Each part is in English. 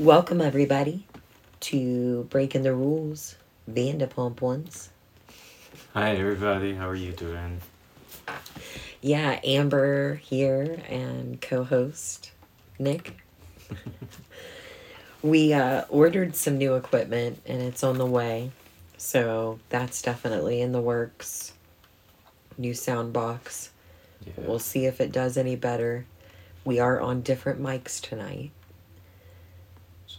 Welcome, everybody, to Breaking the Rules, Vanderpump Ones. Hi, everybody. How are you doing? Yeah, Amber here and co host Nick. we uh, ordered some new equipment and it's on the way. So that's definitely in the works. New sound box. Yeah. We'll see if it does any better. We are on different mics tonight.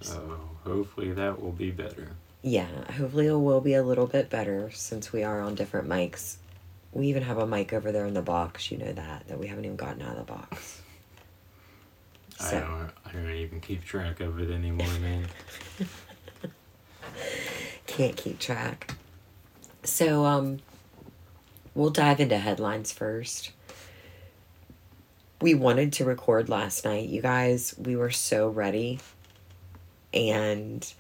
So hopefully that will be better. Yeah, hopefully it will be a little bit better since we are on different mics. We even have a mic over there in the box, you know that, that we haven't even gotten out of the box. I don't. I don't even keep track of it anymore, man. Can't keep track. So, um, we'll dive into headlines first. We wanted to record last night, you guys. We were so ready. And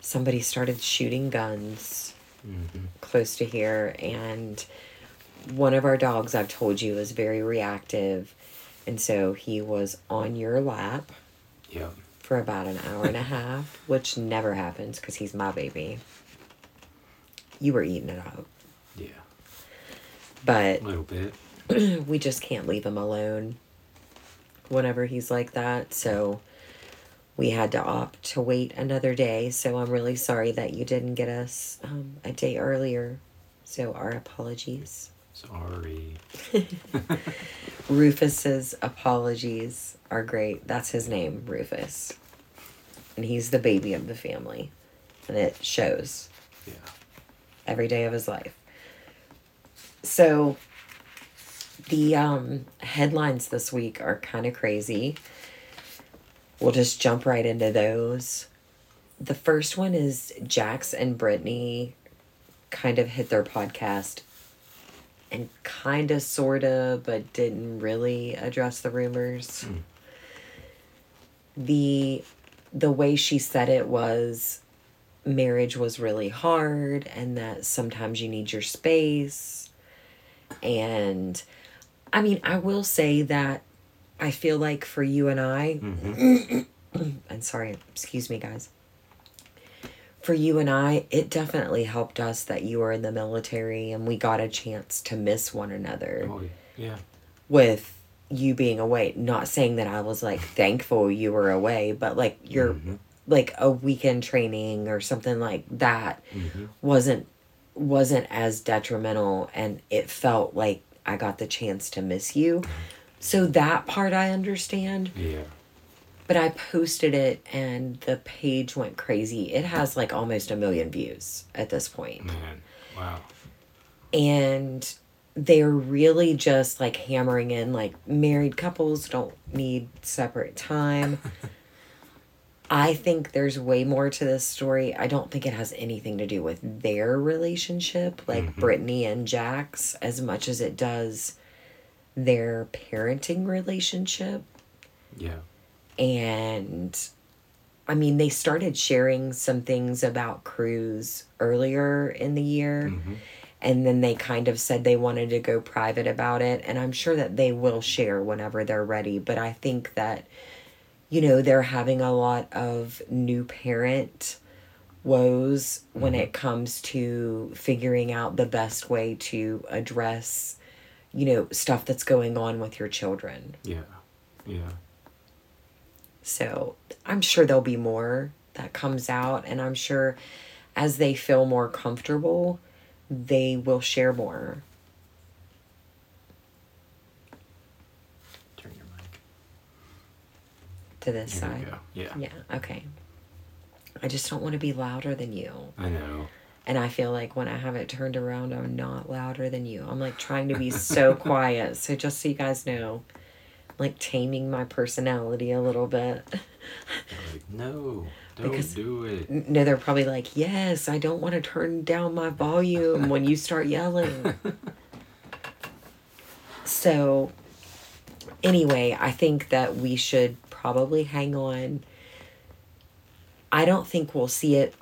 somebody started shooting guns hmm close to here and one of our dogs I've told you is very reactive and so he was on your lap Yep. for about an hour and a half which never happens because he's my baby you were eating it up Yeah. but A little bit. we just can't leave him alone whenever he's like that so we had to opt to wait another day so i'm really sorry that you didn't get us um, a day earlier so our apologies Sorry. Rufus's apologies are great. That's his name, Rufus. And he's the baby of the family. And it shows Yeah. every day of his life. So the um headlines this week are kind of crazy. We'll just jump right into those. The first one is Jax and Brittany kind of hit their podcast and kind of sort of but didn't really address the rumors. Mm. The the way she said it was marriage was really hard and that sometimes you need your space. And I mean, I will say that I feel like for you and I, hmm and sorry, excuse me, guys. For you and I, it definitely helped us that you were in the military and we got a chance to miss one another Oh, yeah. with you being away. Not saying that I was like thankful you were away, but like your Mhm. like a weekend training or something like that Mhm. wasn't wasn't as detrimental and it felt like I got the chance to miss you. So that part I understand, Yeah. but I posted it and the page went crazy. It has like almost a million views at this point. Man. Wow. And they're really just like hammering in like married couples don't need separate time. I think there's way more to this story. I don't think it has anything to do with their relationship, like Mhm. Brittany and Jax, as much as it does their parenting relationship. Yeah. And I mean, they started sharing some things about Cruz earlier in the year hmm and then they kind of said they wanted to go private about it and i'm sure that they will share whenever they're ready but i think that you know they're having a lot of new parent woes when Mhm. it comes to figuring out the best way to address you know stuff that's going on with your children Yeah. Yeah. so i'm sure there'll be more that comes out and i'm sure as they feel more comfortable they will share more Turn your mic. to this There side. Yeah. Yeah, okay. I just don't want to be louder than you. I know. And I feel like when I have it turned around, I'm not louder than you. I'm like trying to be so quiet. So just so you guys know, I'm like taming my personality a little bit. Like, no, don't Because- do it. No, they're probably like, yes, I don't want to turn down my volume when you start yelling. So, anyway, I think that we should probably hang on. I don't think we'll see it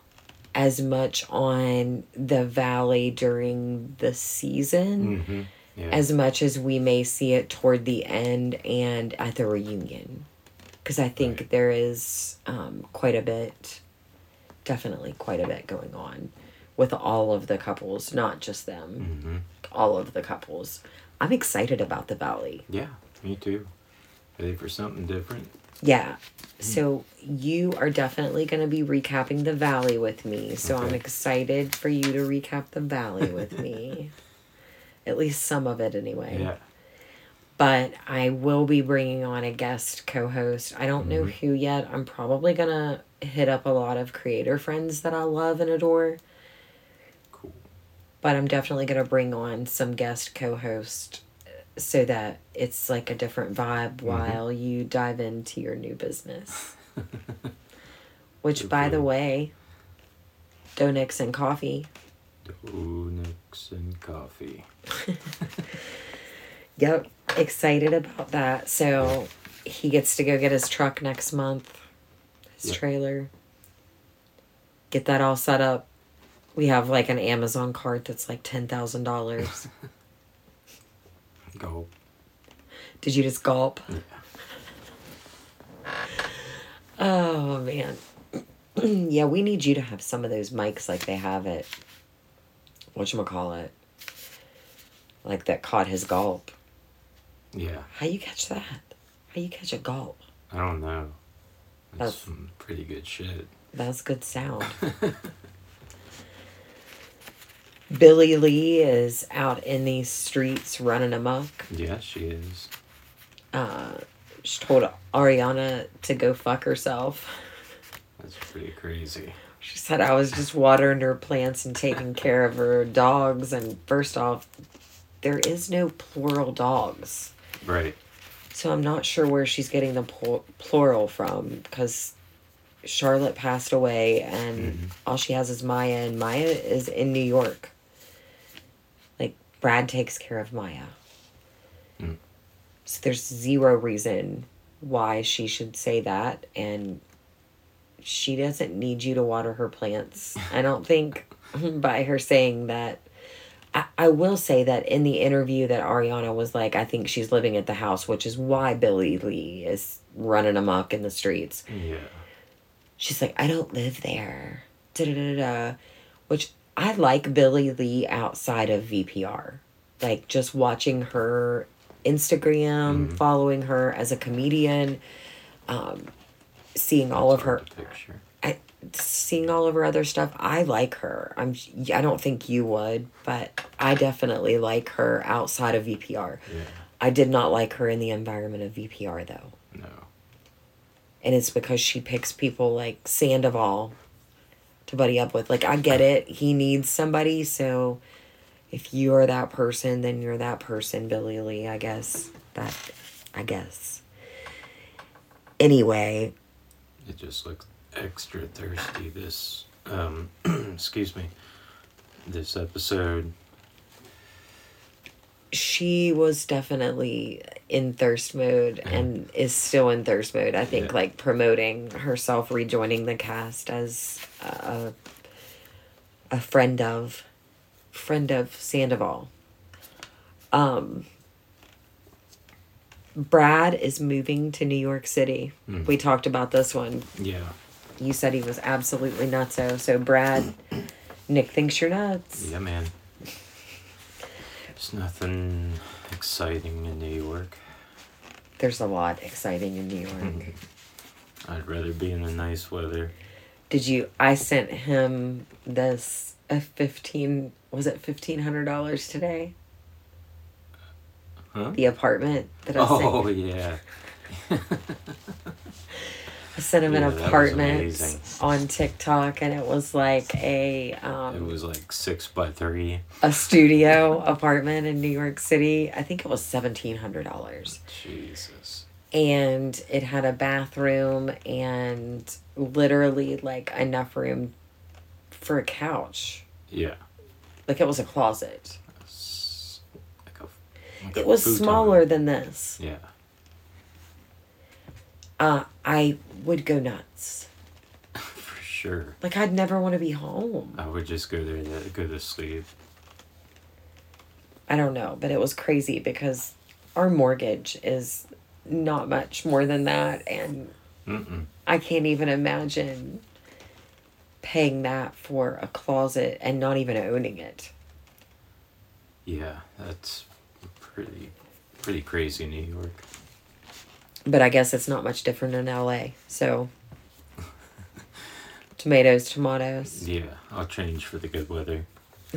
as much on the valley during the season hmm Yeah. as much as we may see it toward the end and at the reunion. because I think Right. there is um, quite a bit, definitely quite a bit going on with all of the couples, not just them, hmm all of the couples. I'm excited about the Valley. Yeah, me too. Ready for something different? Yeah. So you are definitely going to be recapping the Valley with me. So I'm excited for you to recap the Valley with me. At least some of it, anyway. Yeah. but I will be bringing on a guest co-host. I don't know Mhm. who yet. I'm probably gonna hit up a lot of creator friends that I love and adore, Cool. but I'm definitely gonna bring on some guest co-host uh, so that it's like a different vibe mm-hmm. while mm-hmm. you dive into your new business. Which, by the way, Donix and Coffee. Donix and Coffee. yep, excited about that. So he gets to go get his truck next month, his yep. trailer. Get that all set up. We have like an Amazon cart that's like $10,000. Gulp. Did you just gulp? Yeah. oh man. yeah, we need you to have some of those mics like they have it. call it? Like that caught his gulp. Yeah. How you catch that? How you catch a gulp? I don't know. That's, That's some pretty good shit. That's good sound. Billie Lee is out in these streets running amok. Yeah, she is. Uh, she told Ariana to go fuck herself. That's pretty crazy. She said I was just watering her plants and taking care of her dogs. And first off, there is no plural dogs. Right. So I'm not sure where she's getting the pl- plural from because Charlotte passed away and Mhm. all she has is Maya, and Maya is in New York. Brad takes care of Maya. Mm. So there's zero reason why she should say that. And she doesn't need you to water her plants. I don't think by her saying that. I, I will say that in the interview that Ariana was like, I think she's living at the house, which is why Billie Lee is running amok in the streets. Yeah. She's like, I don't live there. Da da da da. Which I like Billie Lee outside of VPR. Like just watching her Instagram, Mhm. following her as a comedian, um, seeing all of her That's hard to Picture. I, seeing all of her other stuff, I like her. I'm. I don't think you would, but I definitely like her outside of VPR. Yeah. I did not like her in the environment of VPR though, No. and it's because she picks people like Sandoval to buddy up with. Like I get it, he needs somebody. So if you are that person, then you're that person, Billie Lee. I guess that. I guess. Anyway, It just looks extra thirsty this um excuse me. This episode. She was definitely in thirst mode and is still in thirst mode. I think Yeah. like promoting herself rejoining the cast as a a friend of friend of Sandoval. Um Brad is moving to New York City. Mm. We talked about this one. Yeah. You said he was absolutely nutso. So Brad Nick thinks you're nuts. Yeah, man. There's nothing exciting in New York. There's a lot exciting in New York. Mm-hmm. I'd rather be in the nice weather. Did you? I sent him this a fifteen. Was it fifteen hundred dollars today? Huh? The apartment that I Oh sent. yeah. Him Yeah, an apartment on TikTok, and it was like a Um, It was like six by three. a studio apartment in New York City. I think it was seventeen hundred dollars, Jesus. and it had a bathroom and literally like enough room for a couch. Yeah. Like it was a closet. Like a, like It was smaller than this. Yeah. Uh, I would go nuts. For sure. Like I'd never want to be home. I would just go there to go to sleep. I don't know, but it was crazy because our mortgage is not much more than that, and Mm-mm. I can't even imagine paying that for a closet and not even owning it. Yeah, that's pretty pretty crazy New York. But I guess it's not much different in LA. So tomatoes, tomatoes. Yeah, I'll change for the good weather.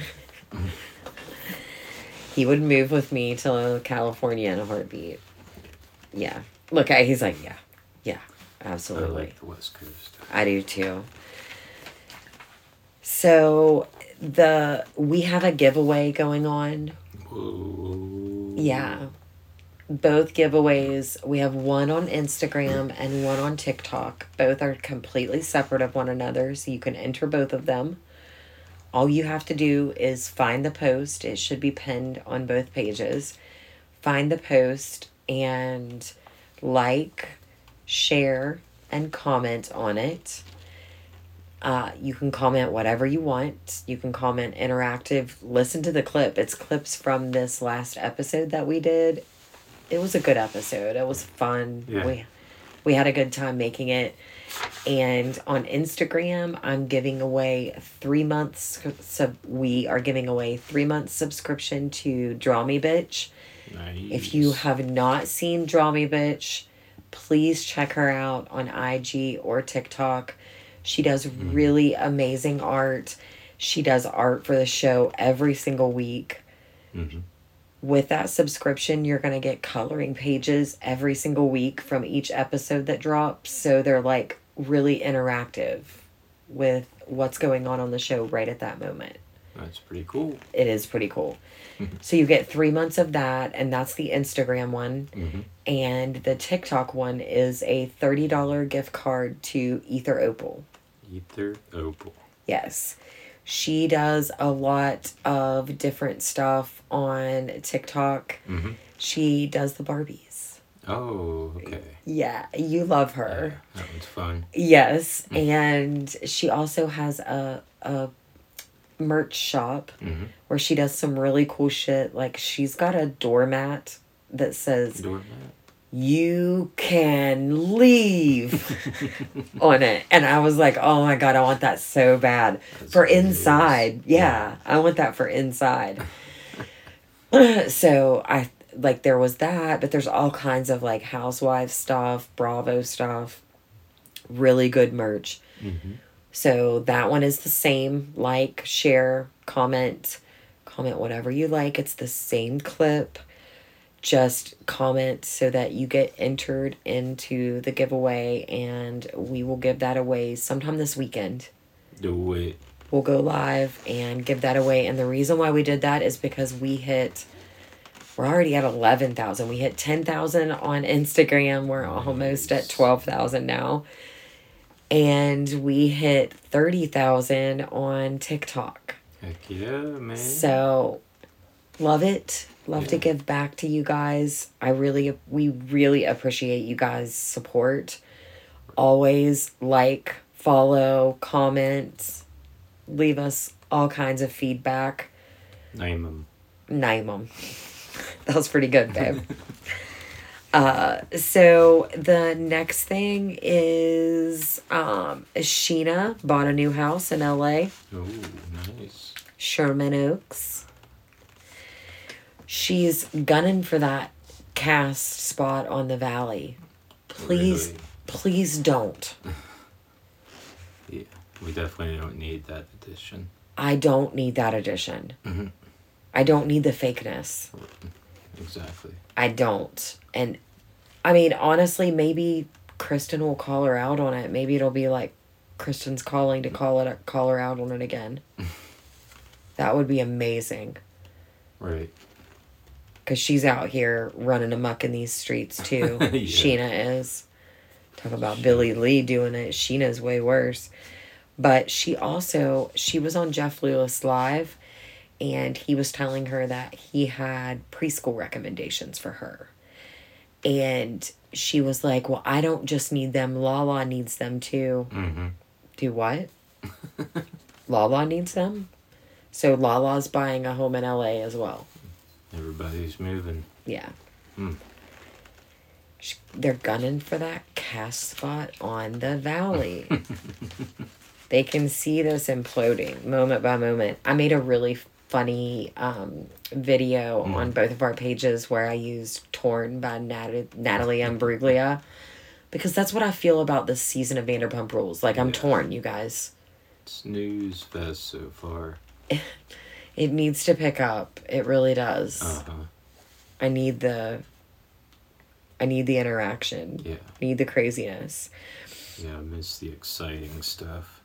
He would move with me to California in a heartbeat. Yeah. Look, I, he's like, yeah, yeah, absolutely. I like the West Coast. I do too. So the we have a giveaway going on. Whoa. Yeah. Both giveaways, we have one on Instagram and one on TikTok. Both are completely separate of one another, so you can enter both of them. All you have to do is find the post. It should be pinned on both pages. Find the post and like, share, and comment on it. Uh, you can comment whatever you want. You can comment interactive. Listen to the clip. It's clips from this last episode that we did. It was a good episode. It was fun. Yeah. We we had a good time making it. And on Instagram, I'm giving away three months. Sub, we are giving away three months subscription to Draw Me Bitch. Nice. If you have not seen Draw Me Bitch, please check her out on IG or TikTok. She does really amazing art. She does art for the show every single week. Mhm. With that subscription, you're going to get coloring pages every single week from each episode that drops. So they're like really interactive with what's going on on the show right at that moment That's pretty cool. it is pretty cool. so you get three months of that, and that's the Instagram one. Mhm. And the TikTok one is a $30 gift card to Ether Opal. Ether Opal. Yes. She does a lot of different stuff on TikTok. Mhm. She does the Barbies. Oh, okay. Yeah, you love Yeah, her. that one's fun. Yes, and she also has a a merch shop Mhm. where she does some really cool shit. Like she's got a doormat that says Doormat. "You can leave" on it, and I was like, "Oh my god, I want that so bad That's for inside." Yeah, I want that for inside. so I like there was that, but there's all kinds of like housewife stuff, Bravo stuff, really good merch. Mhm. So that one is the same. Like, share, comment, comment whatever you like. It's the same clip. Just comment so that you get entered into the giveaway, and we will give that away sometime this weekend. Do it. We'll go live and give that away. And the reason why we did that is because we hit, we're already at 11,000. We hit 10,000 on Instagram. We're almost at 12,000 now. And we hit 30,000 on TikTok. Heck yeah, man. So love it. Love to give back to you guys. I really we really appreciate you guys' support. Always like, follow, comment, leave us all kinds of feedback. Name them. Name 'em. that was pretty good, babe. uh, so the next thing is um, Scheana bought a new house in LA. Oh, nice. Sherman Oaks. She's gunning for that cast spot on the valley. Please, Really? please don't. Yeah, we definitely don't need that addition. I don't need that addition. Mhm. I don't need the fakeness. Exactly. I don't. And I mean, honestly, maybe Kristen will call her out on it. Maybe it'll be like Kristen's calling to call it call her out on it again. that would be amazing. Right. Because she's out here running amok in these streets too. Yeah. Scheana is. Talk about Billie Lee doing it. Scheana's way worse. But she also she was on Jeff Lewis live, and he was telling her that he had preschool recommendations for her, and she was like, "Well, I don't just need them. Lala needs them too." Mm-hmm. Do what? Lala needs them. So Lala's buying a home in LA as well. Everybody's moving. Yeah. Hmm. they're gunning for that cast spot on the valley. they can see this imploding moment by moment. I made a really funny um, video Mm. on both of our pages where I used Torn by Nat- Natalie Imbruglia because that's what I feel about this season of Vanderpump Rules. Like, I'm Yeah. torn, you guys. It's Snooze fest so far. It needs to pick up. It really does. Uh huh. I need the I need the interaction. Yeah. I need the craziness. Yeah, I miss the exciting stuff.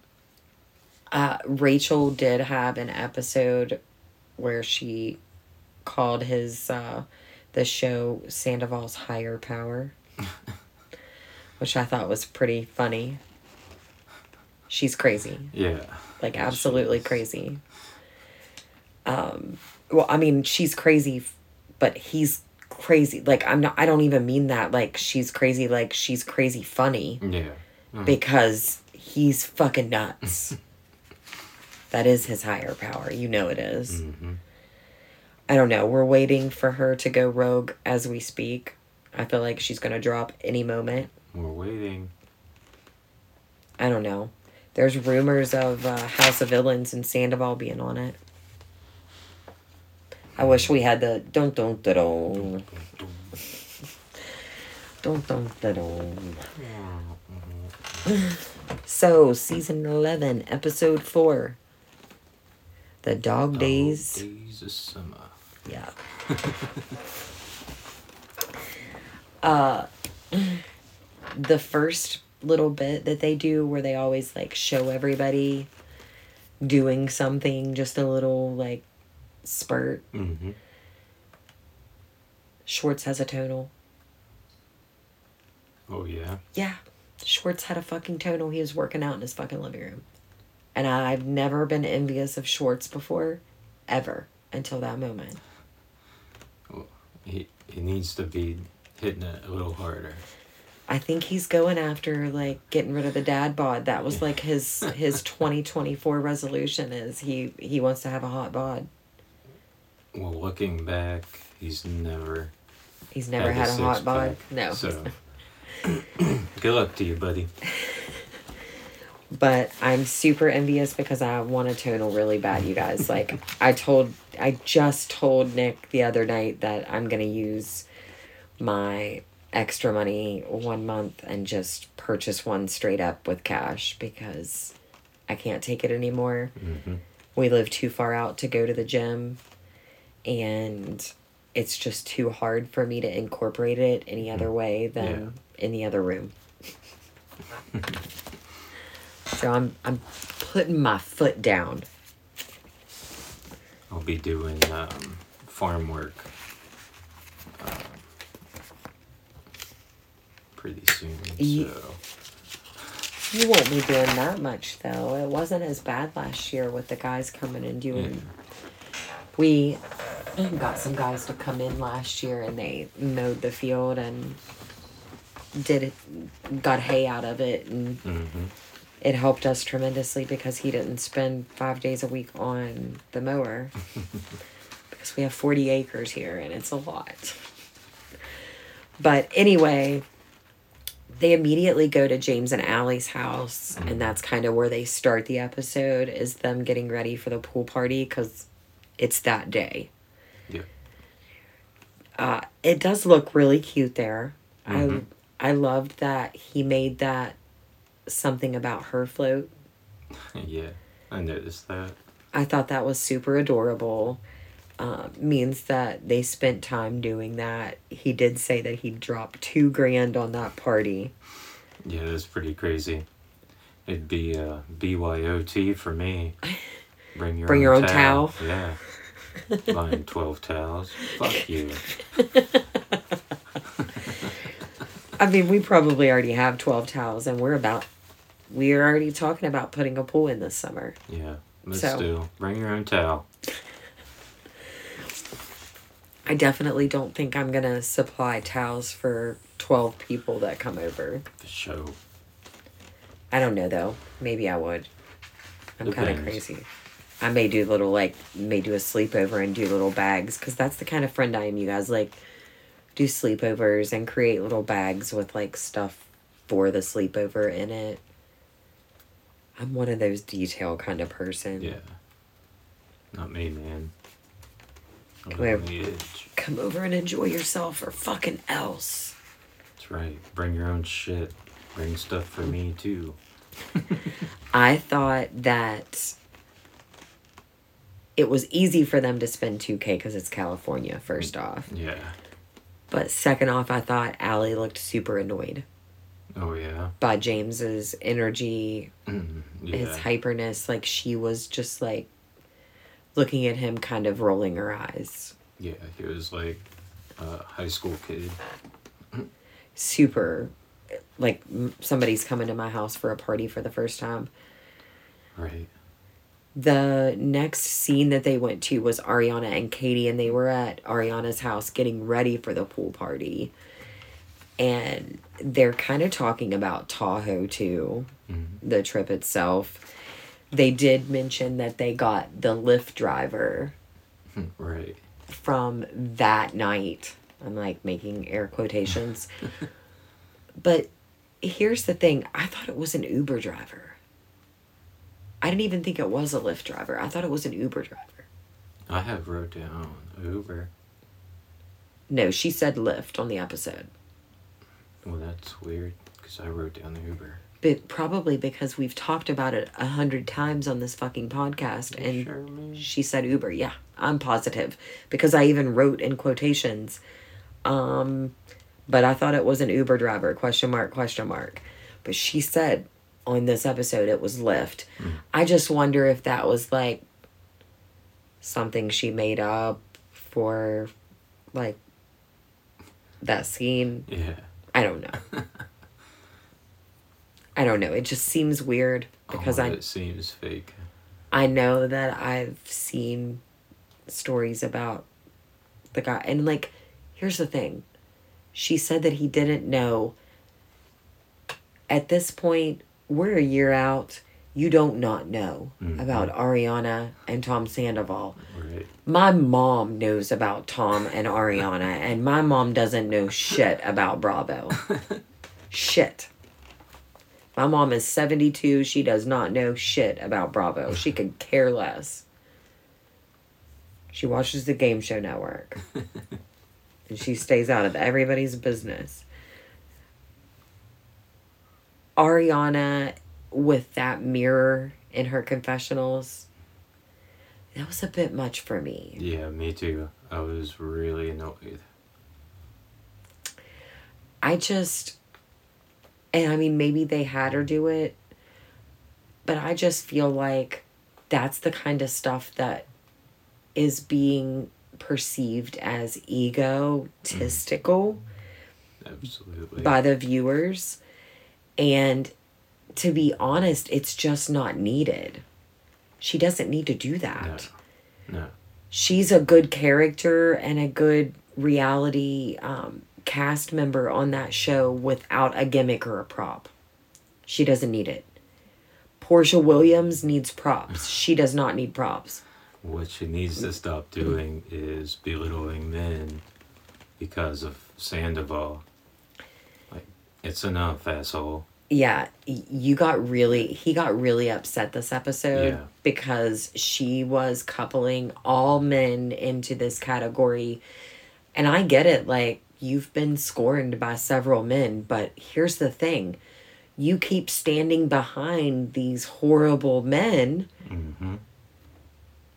Uh Rachel did have an episode where she called his uh the show Sandoval's higher power. which I thought was pretty funny. She's crazy. Yeah. like absolutely crazy um well i mean she's crazy but he's crazy. Like i'm not i don't even mean that like she's crazy like she's crazy funny. Yeah. Uh, because he's fucking nuts. That is his higher power. You know it is. hmm i don't know. We're waiting for her to go rogue as we speak. I feel like she's gonna drop any moment. We're waiting. i don't know. There's rumors of uh, house of villains and sandoval being on it I wish we had the don't don't da don't don't don't da don't. So season eleven, episode four. The dog days. Days of summer. Yeah. uh the first little bit that they do where they always like show everybody doing something, just a little like spurt. Mm-hmm. Schwartz has a tonal. Oh yeah. Yeah. Schwartz had a fucking tonal. He was working out in his fucking living room. And I've never been envious of Schwartz before, ever, until that moment. He he needs to be hitting it a little harder. I think he's going after like getting rid of the dad bod. That was like his his 2024 resolution is he he wants to have a hot bod. Well, looking back, he's never He's never had, Had a the hot bod. No. So, good luck to you, buddy. but I'm super envious because I want a tonal really bad, you guys. Like I told I just told Nick the other night that I'm gonna use my extra money one month and just purchase one straight up with cash because I can't take it anymore. hmm We live too far out to go to the gym and it's just too hard for me to incorporate it any other way than in the other room. so I'm I'm putting my foot down. I'll be doing um, farm work um, pretty soon. So You won't be doing that much though. It wasn't as bad last year with the guys coming and doing. Yeah. We got some guys to come in last year and they mowed the field and did it, got hay out of it and hmm it helped us tremendously because he didn't spend five days a week on the mower because we have 40 acres here and it's a lot. But anyway they immediately go to james and Ally's house and that's kind of where they start the episode is them getting ready for the pool party because it's that day yeah. uh, it does look really cute there Mhm. i i loved that he made that something about her float yeah, I noticed that. I thought that was super adorable. Uh, means that they spent time doing that. He did say that he dropped two grand on that party. Yeah, that's pretty crazy. It'd be uh, BYOT for me. Bring your Bring own your own towel. Yeah. Buying 12 towels. Fuck you. I mean, we probably already have 12 towels and we're about, we're already talking about putting a pool in this summer. Yeah. But So- still, bring your own towel. I definitely don't think I'm going to supply towels for 12 people that come over. For show. I don't know though. Maybe I would. I'm kind of crazy. I may do little like may do a sleepover and do little bags because that's the kind of friend I am. You guys like do sleepovers and create little bags with like stuff for the sleepover in it. I'm one of those detail kind of person. Yeah. Not me, man. I'm Come here. on the edge. Come over and enjoy yourself or fucking else. That's right. Bring your own shit. Bring stuff for me too. I thought that it was easy for them to spend 2K because it's California, first off. Yeah. But second off, I thought Ally looked super annoyed Oh yeah. by James's energy, Mm, yeah. his hyperness. Like she was just like looking at him, kind of rolling her eyes. yeah. He was like a high school kid. Super, like somebody's coming to my house for a party for the first time. Right. The next scene that they went to was Ariana and Katie, and they were at Ariana's house getting ready for the pool party. And they're kind of talking about Tahoe too, Mhm. the trip itself. They did mention that they got the Lyft driver Right. from that night. I'm like making air quotations. but here's the thing I thought it was an Uber driver. I didn't even think it was a Lyft driver. I thought it was an Uber driver. I have wrote down Uber. No, she said Lyft on the episode. Well, that's weird because I wrote down the Uber. But probably because we've talked about it a hundred times on this fucking podcast and sure, she said Uber. Yeah, I'm positive. Because I even wrote in quotations. Um but I thought it was an Uber driver, question mark, question mark. But she said on this episode it was Lyft. I just wonder if that was like something she made up for like that scene. Yeah. I don't know. I don't know. It just seems weird because All I it seems fake. I know that I've seen stories about the guy and like here's the thing. She said that he didn't know at this point we're a year out. You don't not know Mhm. about Ariana and Tom Sandoval. Right. My mom knows about Tom and Ariana, and my mom doesn't know shit about Bravo. shit. My mom is 72. She does not know shit about Bravo. She could care less. She watches the Game Show Network. and she stays out of everybody's business. Ariana, with that mirror in her confessionals, that was a bit much for me. Yeah, me too. I was really annoyed. I just, and I mean, maybe they had her do it, but I just feel like that's the kind of stuff that is being perceived as egotistical mm-hmm. Absolutely. by the viewers. And to be honest, it's just not needed. She doesn't need to do that. No. No. she's a good character and a good reality um, cast member on that show without a gimmick or a prop. She doesn't need it. Porsha Williams needs props. She does not need props. What she needs to stop doing is belittling men because of Sandoval. It's enough, asshole. Yeah, you got really, he got really upset this episode Yeah. because she was coupling all men into this category. And I get it, like, you've been scorned by several men, but here's the thing you keep standing behind these horrible men. Mm-hmm.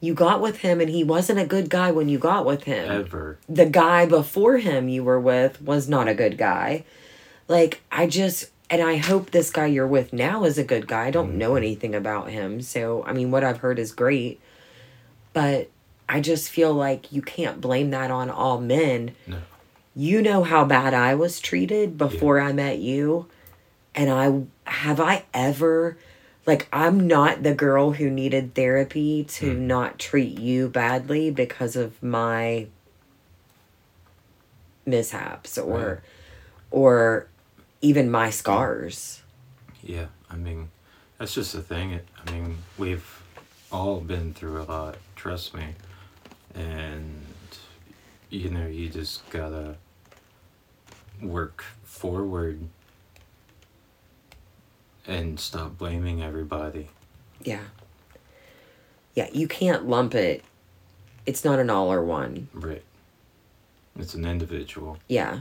You got with him, and he wasn't a good guy when you got with him. Ever. the guy before him you were with was not a good guy. Like, I just, and I hope this guy you're with now is a good guy. I don't know mm-hmm. anything about him. So, I mean, what I've heard is great. But I just feel like you can't blame that on all men. No. You know how bad I was treated before I met you. And I, have I ever, like, I'm not the girl who needed therapy to mm-hmm. not treat you badly because of my mishaps or or even my scars. Yeah, I mean, that's just the thing. I mean, we've all been through a lot, trust me. And, you know, you just gotta work forward and stop blaming everybody. Yeah. Yeah, you can't lump it. It's not an all or one. Right. It's an individual. Yeah.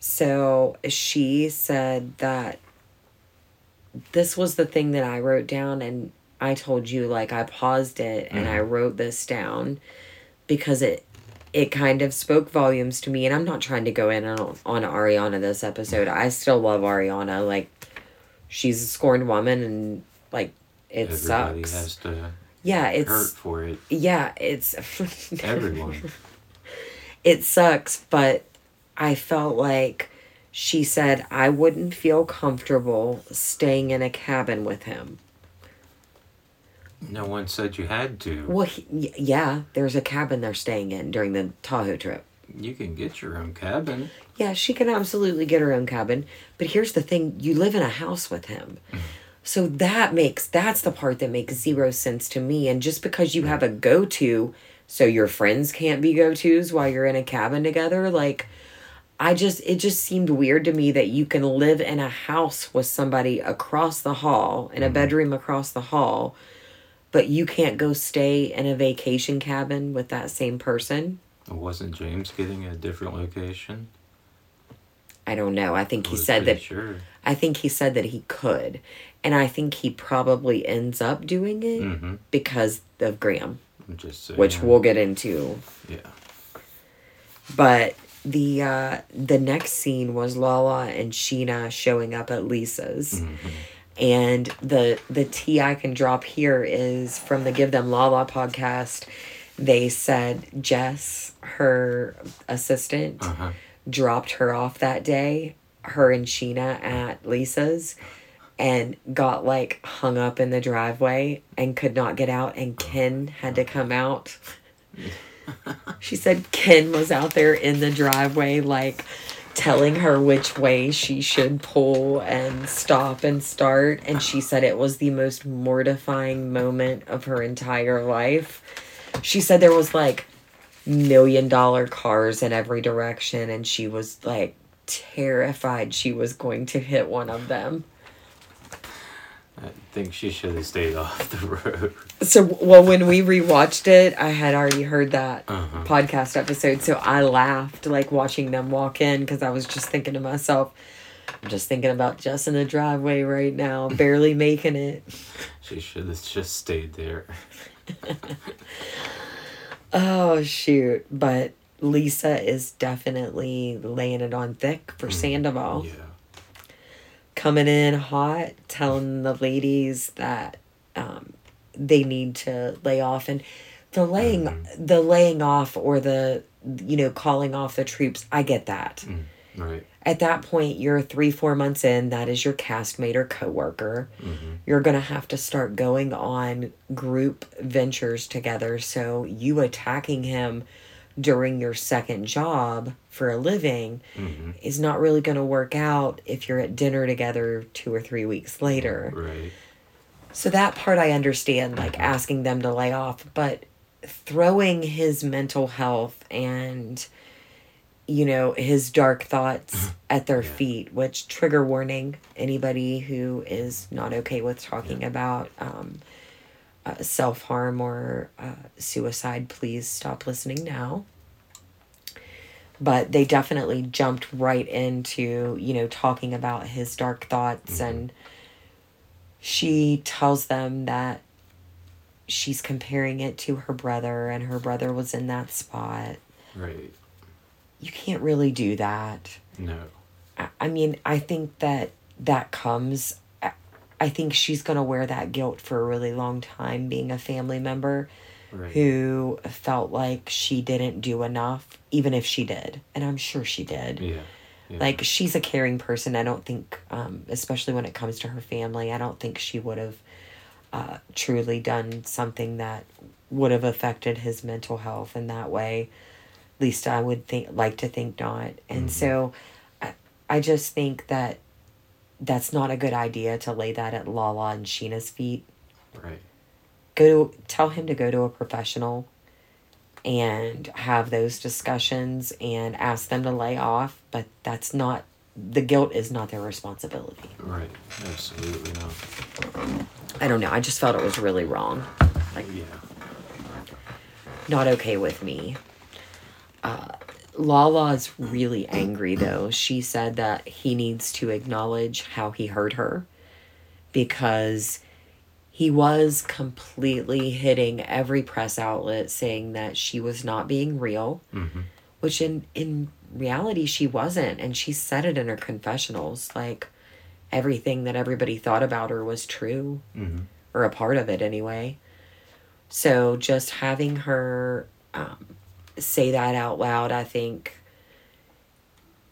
So she said that this was the thing that I wrote down, and I told you, like, I paused it and I mm-hmm. wrote this down because it it kind of spoke volumes to me. And i'm not trying to go in on, on ariana this episode. I still love ariana. Like she's a scorned woman and like it Everybody sucks. has to yeah it's hurt for it. yeah it's Everyone. it sucks but i felt like she said i wouldn't feel comfortable staying in a cabin with him No one said you had to. well he, yeah there's a cabin they're staying in during the tahoe trip You can get your own cabin. Yeah, she can absolutely get her own cabin. But here's the thing you live in a house with him. So that makes that's the part that makes zero sense to me. And just because you have a go to, so your friends can't be go tos while you're in a cabin together, like I just it just seemed weird to me that you can live in a house with somebody across the hall, in a bedroom across the hall, but you can't go stay in a vacation cabin with that same person. Wasn't James getting a different location? I don't know. I think he said that Sure. I think he said that he could. And I think he probably ends up doing it Mm-hmm. because of Graham, just saying. which we'll get into. Yeah. But the uh the next scene was Lala and Scheana showing up at Lisa's. Mm-hmm. And the the tea I can drop here is from the Give Them Lala podcast. They said Jess, her assistant, Uh huh. dropped her off that day, her and Scheana at Lisa's, and got like hung up in the driveway and could not get out, and Ken had to come out. she said Ken was out there in the driveway, like telling her which way she should pull and stop and start. And she said it was the most mortifying moment of her entire life. She said there was like million dollar cars in every direction and she was like terrified she was going to hit one of them. I think she should have stayed off the road. So well when we rewatched it, I had already heard that Uh-huh. podcast episode so I laughed like watching them walk in cuz I was just thinking to myself I'm just thinking about Jess in the driveway right now, barely making it. She should have just stayed there. Oh shoot, but Lisa is definitely laying it on thick for Sandoval. Yeah. Coming in hot, telling the ladies that um, they need to lay off, and the laying mm-hmm. the laying off or the you know calling off the troops. I get that. Mm, right. At that point, you're three four months in. That is your castmate or coworker. Mm-hmm. You're gonna have to start going on group ventures together. So you attacking him during your second job for a living Mm-hmm. is not really going to work out if you're at dinner together two or three weeks later. Right. So that part I understand, like asking them to lay off, but throwing his mental health and, you know, his dark thoughts at their Yeah. feet, which trigger warning anybody who is not okay with talking about um, uh, self harm or uh, suicide, please stop listening now but they definitely jumped right into you know talking about his dark thoughts and she tells them that she's comparing it to her brother and her brother was in that spot Right. you can't really do that No. I- i mean i think that that comes I- think she's going to wear that guilt for a really long time being a family member Right. who felt like she didn't do enough even if she did and i'm sure she did Yeah. yeah. like she's a caring person i don't think um, especially when it comes to her family i don't think she would have uh, truly done something that would have affected his mental health in that way at least i would think like to think not and so I, I just think that that's not a good idea to lay that at lala and scheana's feet Right. go to tell him to go to a professional and have those discussions and ask them to lay off, but that's not the guilt is not their responsibility. Right. Absolutely not. I don't know. I just felt it was really wrong. Like Yeah. not okay with me. Uh, Lala's really angry though. She said that he needs to acknowledge how he hurt her because he was completely hitting every press outlet saying that she was not being real, Mm-hmm. which in in reality she wasn't and she said it in her confessionals like everything that everybody thought about her was true Mm-hmm. or a part of it anyway. So just having her um, say that out loud, I think,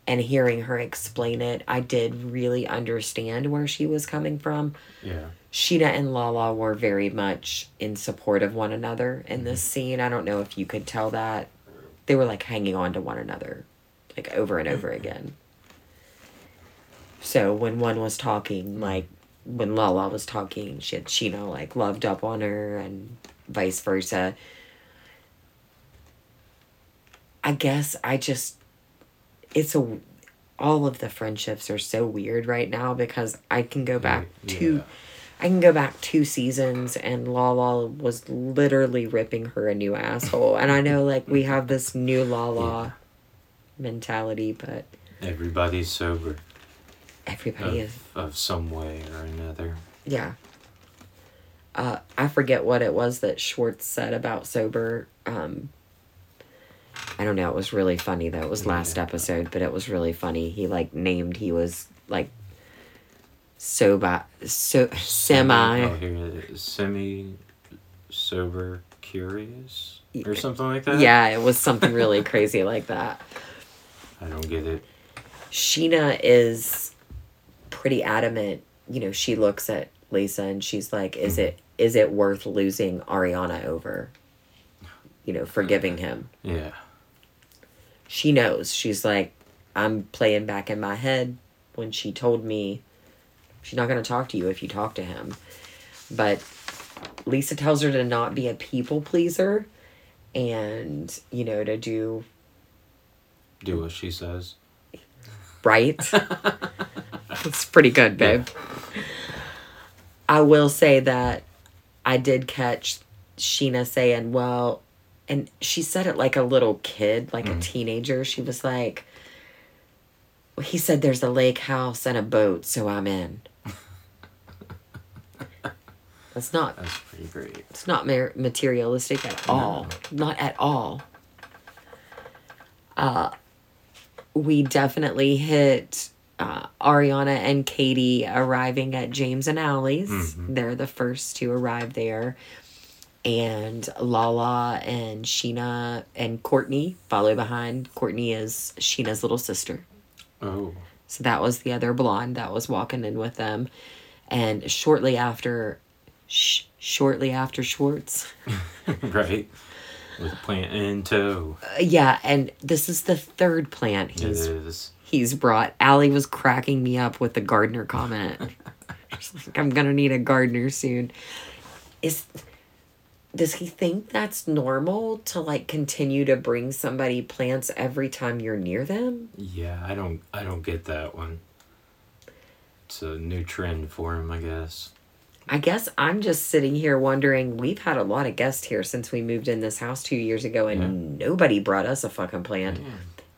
and hearing her explain it, I did really understand where she was coming from. Yeah. Scheana and Lala were very much in support of one another in this mm-hmm. scene. I don't know if you could tell that. They were like hanging on to one another, like over and over mm-hmm. again. So when one was talking, like when Lala was talking, she had Scheana like loved up on her and vice versa. I guess I just, it's a, all of the friendships are so weird right now because I can go back two, Yeah. I can go back two seasons and Lala was literally ripping her a new asshole. And I know like we have this new Lala mentality, but Everybody's sober everybody is of, of some way or another. Yeah. Uh, I forget what it was that Schwartz said about sober. Um, I don't know. It was really funny though. It was last Yeah. episode, but it was really funny. He like named he was like sober, so semi. Oh, here it is. Semi sober curious or something like that. Yeah, it was something really crazy like that. I don't get it. Scheana is pretty adamant. You know, she looks at Lisa and she's like, "Is hmm. it is it worth losing Ariana over?" You know, forgiving him. Yeah. She knows. She's like, I'm playing back in my head when she told me she's not going to talk to you if you talk to him. But Lisa tells her to not be a people pleaser and, you know, to do Do what she says. right. That's pretty good, babe. I will say that I did catch Scheana saying, well, and she said it like a little kid, like a teenager. She was like, he said there's a lake house and a boat, so I'm in. That's not That's pretty great. it's not mer- materialistic at all. Not at all. Uh, we definitely hit uh, Ariana and Katie arriving at James and Ally's. Mhm. They're the first to arrive there. And Lala and Scheana and Courtney follow behind. Courtney is Scheana's little sister. Oh. So that was the other blonde that was walking in with them. And shortly after, sh- shortly after Schwartz, right. With plant in tow. Uh, yeah, and this is the third plant he's he's brought. Ally was cracking me up with the gardener comment. Like, I'm gonna need a gardener soon. Is does he think that's normal to like continue to bring somebody plants every time you're near them? Yeah, I don't I don't get that one. It's a new trend for him, I guess. I guess I'm just sitting here wondering. We've had a lot of guests here since we moved in this house two years ago, and nobody brought us a fucking plant. Yeah,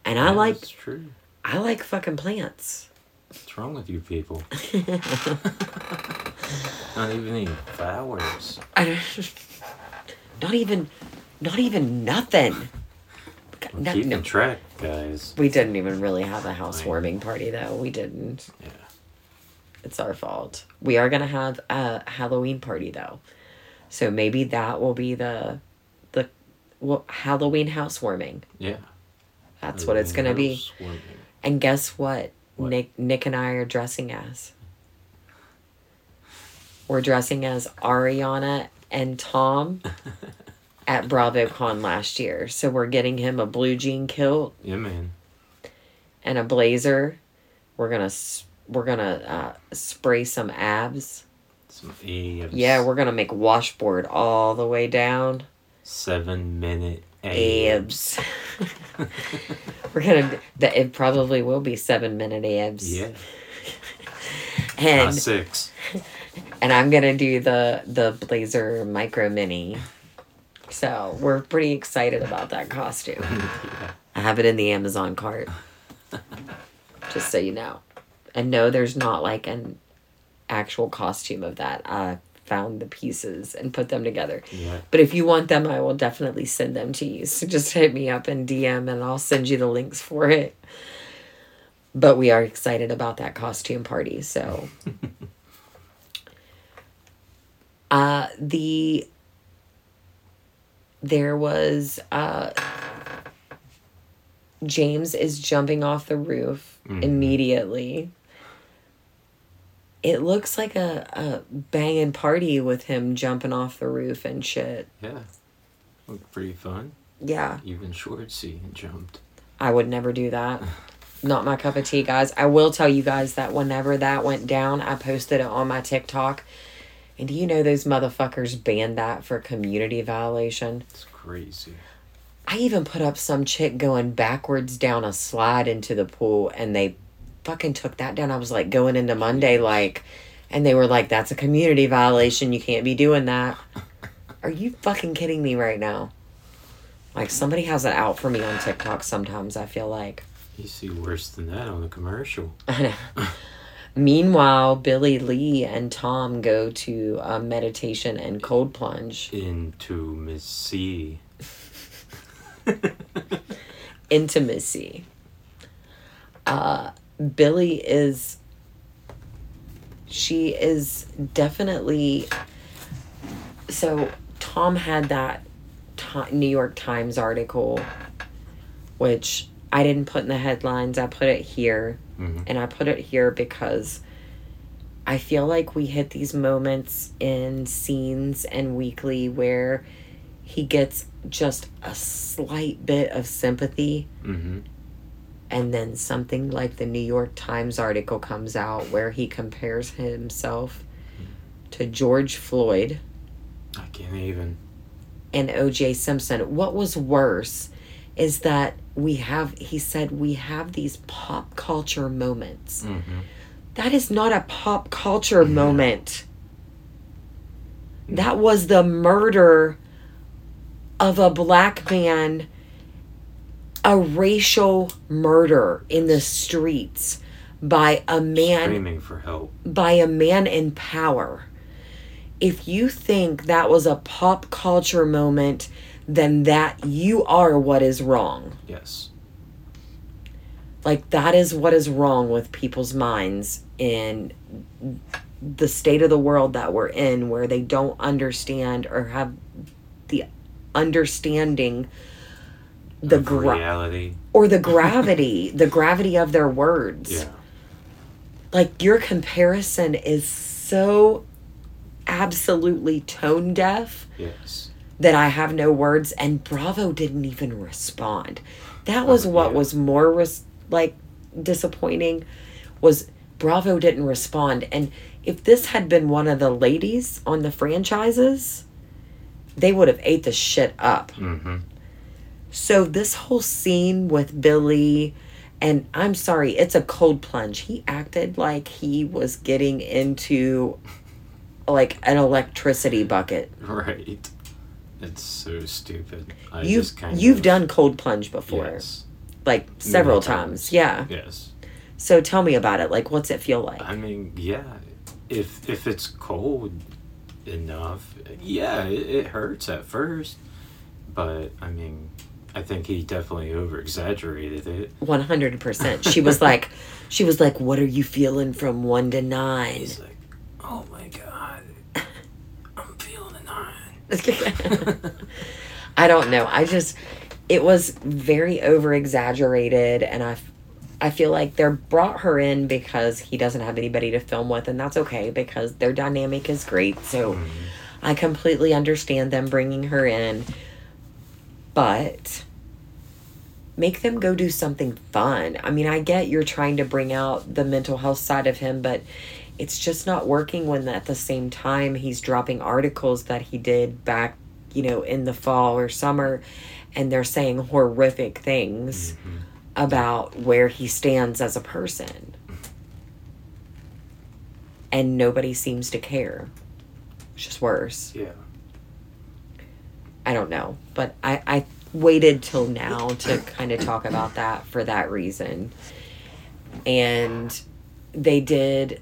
And I like That's true. I like fucking plants. What's wrong with you people? Not even any flowers. I not even, not even nothing. I'm No- keeping no. track, guys. We didn't even really have a housewarming party though. We didn't. Yeah. It's our fault. We are gonna have a Halloween party though, so maybe that will be the, the, well, Halloween housewarming. Yeah. That's what it's gonna be. And guess what? What? Nick Nick and I are dressing as. We're dressing as Ariana and Tom at BravoCon last year. So we're getting him a blue jean kilt Yeah, man. and a blazer. We're gonna we're gonna uh, spray some abs. Some abs. Yeah, we're gonna make washboard all the way down. seven minute abs. We're gonna. That it probably will be seven minute abs. Yeah. And Not six. And I'm gonna do the the blazer micro mini. So we're pretty excited about that costume. I have it in the Amazon cart. Just so you know. And no, there's not like an actual costume of that. I found the pieces and put them together. Yeah. But if you want them, I will definitely send them to you. So just hit me up in DM and I'll send you the links for it. But we are excited about that costume party. So uh the there was uh James is jumping off the roof Mhm. immediately. It looks like a, a banging party with him jumping off the roof and shit. Yeah. Looked pretty fun. Yeah, Even Schwartzy jumped. I would never do that. Not my cup of tea, guys. I will tell you guys that whenever that went down, I posted it on my TikTok. And do you know those motherfuckers banned that for community violation? It's crazy. I even put up some chick going backwards down a slide into the pool and they fucking took that down. I was like going into Monday like and they were like that's a community violation. You can't be doing that. Are you fucking kidding me right now? Like somebody has it out for me on TikTok sometimes, I feel like. You see worse than that on the commercial. I know. Meanwhile, Billie Lee and Tom go to a meditation and cold plunge. Into Miss intimacy. Uh, Billie is. She is definitely. So Tom had that New York Times article, which I didn't put in the headlines. I put it here, Mhm. and I put it here because I feel like we hit these moments in scenes and weekly where he gets just a slight bit of sympathy Mm-hmm. and then something like the New York Times article comes out where he compares himself to George Floyd I can't even. and OJ Simpson. What was worse is that we have, he said, we have these pop culture moments. Mm-hmm. That is not a pop culture moment. That was the murder of a black man, a racial murder in the streets by a man Screaming for help. by a man in power. If you think that was a pop culture moment, then that you are what is wrong. Yes. Like that is what is wrong with people's minds in the state of the world that we're in where they don't understand or have the understanding the gra- reality. or the gravity the gravity of their words Yeah. like your comparison is so absolutely tone deaf Yes. That I have no words and Bravo didn't even respond. That was Oh, what yeah. was more res- like disappointing was Bravo didn't respond and if this had been one of the ladies on the franchises they would have ate the shit up. Mm-hmm. So this whole scene with Billie and I'm sorry, it's a cold plunge. He acted like he was getting into like an electricity bucket. Right. It's so stupid. I You've just kind you've of, done cold plunge before. Yes. Like several times. times. Yeah. Yes. So tell me about it. Like what's it feel like? I mean, yeah. If if it's cold enough, yeah, it, it hurts at first, but I mean, I think he definitely over exaggerated it. One hundred percent. She was like she was like, What are you feeling from one to nine? He's like, "Oh my god, I'm feeling a nine. I don't know. I just it was very over exaggerated and I I feel like they're brought her in because he doesn't have anybody to film with and that's okay because their dynamic is great. So Mhm. I completely understand them bringing her in. But make them go do something fun. I mean, I get you're trying to bring out the mental health side of him, but it's just not working when at the same time he's dropping articles that he did back you know, in the fall or summer, and they're saying horrific things Mm-hmm. about where he stands as a person. And nobody seems to care. It's just worse. Yeah. I don't know. But I, I waited till now to kind of talk about that for that reason. And they did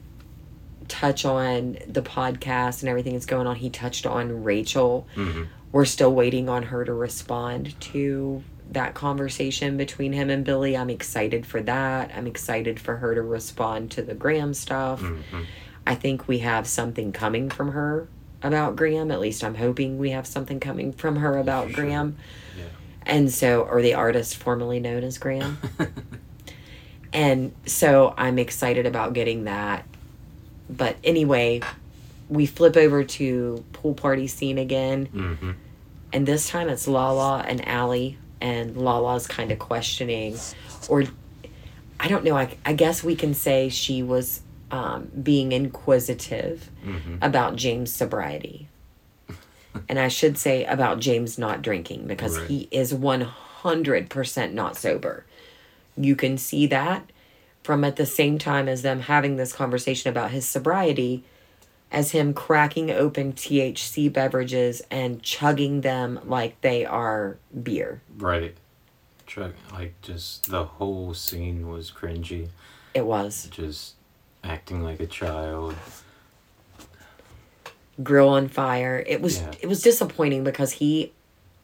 touch on the podcast and everything that's going on. He touched on Rachel. Mm-hmm. We're still waiting on her to respond to that conversation between him and Billie. I'm excited for that. I'm excited for her to respond to the Graham stuff. Mm-hmm. I think we have something coming from her about Graham. At least I'm hoping we have something coming from her about Sure. Graham. Yeah. And so, or the artist formerly known as Graham. and so I'm excited about getting that. But anyway, we flip over to pool party scene again. mm-hmm. And this time it's Lala and Ally. And Lala's kind of questioning, or I don't know, I, I guess we can say she was um, being inquisitive Mm-hmm. about James' sobriety. and I should say about James not drinking because Right. he is 100% not sober. You can see that from at the same time as them having this conversation about his sobriety as him cracking open THC beverages and chugging them like they are beer. Right. Chuck, like just the whole scene was cringy. It was. Just acting like a child. grill on fire. It was Yeah. it was disappointing because he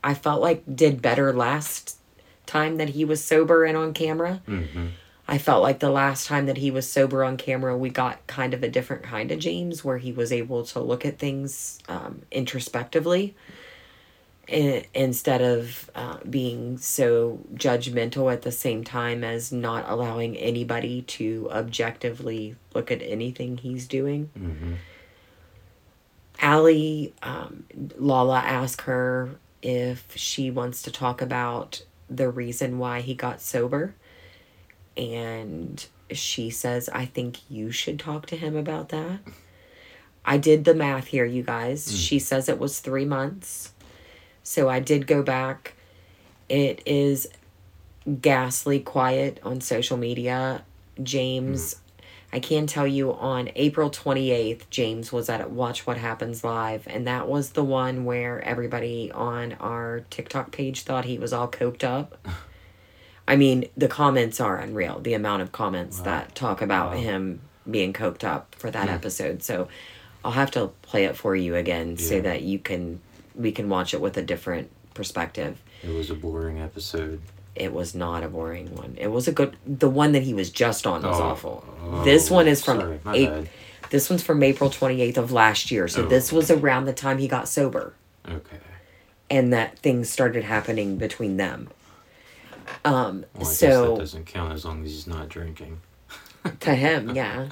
I felt like did better last time that he was sober and on camera. Mm-hmm. I felt like the last time that he was sober on camera, we got kind of a different kind of James where he was able to look at things um, introspectively i- instead of uh, being so judgmental at the same time as not allowing anybody to objectively look at anything he's doing. Mm-hmm. Ally, um, Lala asked her if she wants to talk about the reason why he got sober. And she says, I think you should talk to him about that. I did the math here, you guys. Hmm. She says it was three months. So I did go back. It is ghastly quiet on social media. James, hmm. I can tell you on April 28th, James was at Watch What Happens Live, and that was the one where everybody on our TikTok page thought he was all coked up. I mean, the comments are unreal. The amount of comments Wow. that talk about Wow. him being coked up for that Hmm. episode. So I'll have to play it for you again so that you can we can watch it with a different perspective. It was a boring episode. It was not a boring one. It was a good. The one that he was just on was Oh, awful. oh, this one is from sorry, my Ap- bad. This one's from April twenty eighth of last year. So Oh. this was around the time he got sober, Okay. and that things started happening between them. Um. Well, so that doesn't count as long as he's not drinking. to him, yeah.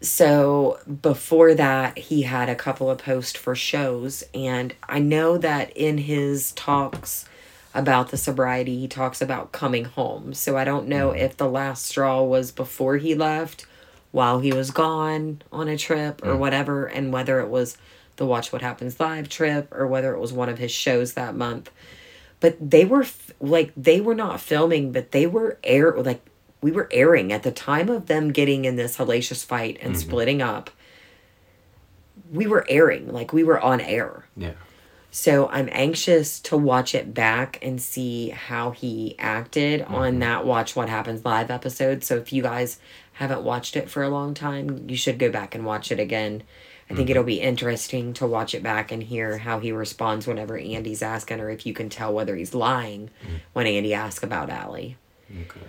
So before that, he had a couple of posts for shows, and I know that in his talks about the sobriety, he talks about coming home. So I don't know if the last straw was before he left, while he was gone on a trip, or whatever, and whether it was the Watch What Happens live trip, or whether it was one of his shows that month. But they were f- like they were not filming, but they were air like we were airing at the time of them getting in this hellacious fight and mm-hmm. splitting up. We were airing, like we were on air. Yeah. So I'm anxious to watch it back and see how he acted on mm-hmm. that Watch What Happens live episode. So if you guys haven't watched it for a long time, you should go back and watch it again. I think mm-hmm. it'll be interesting to watch it back and hear how he responds whenever Andy's asking, or if you can tell whether he's lying mm-hmm. when Andy asks about Ally. Okay.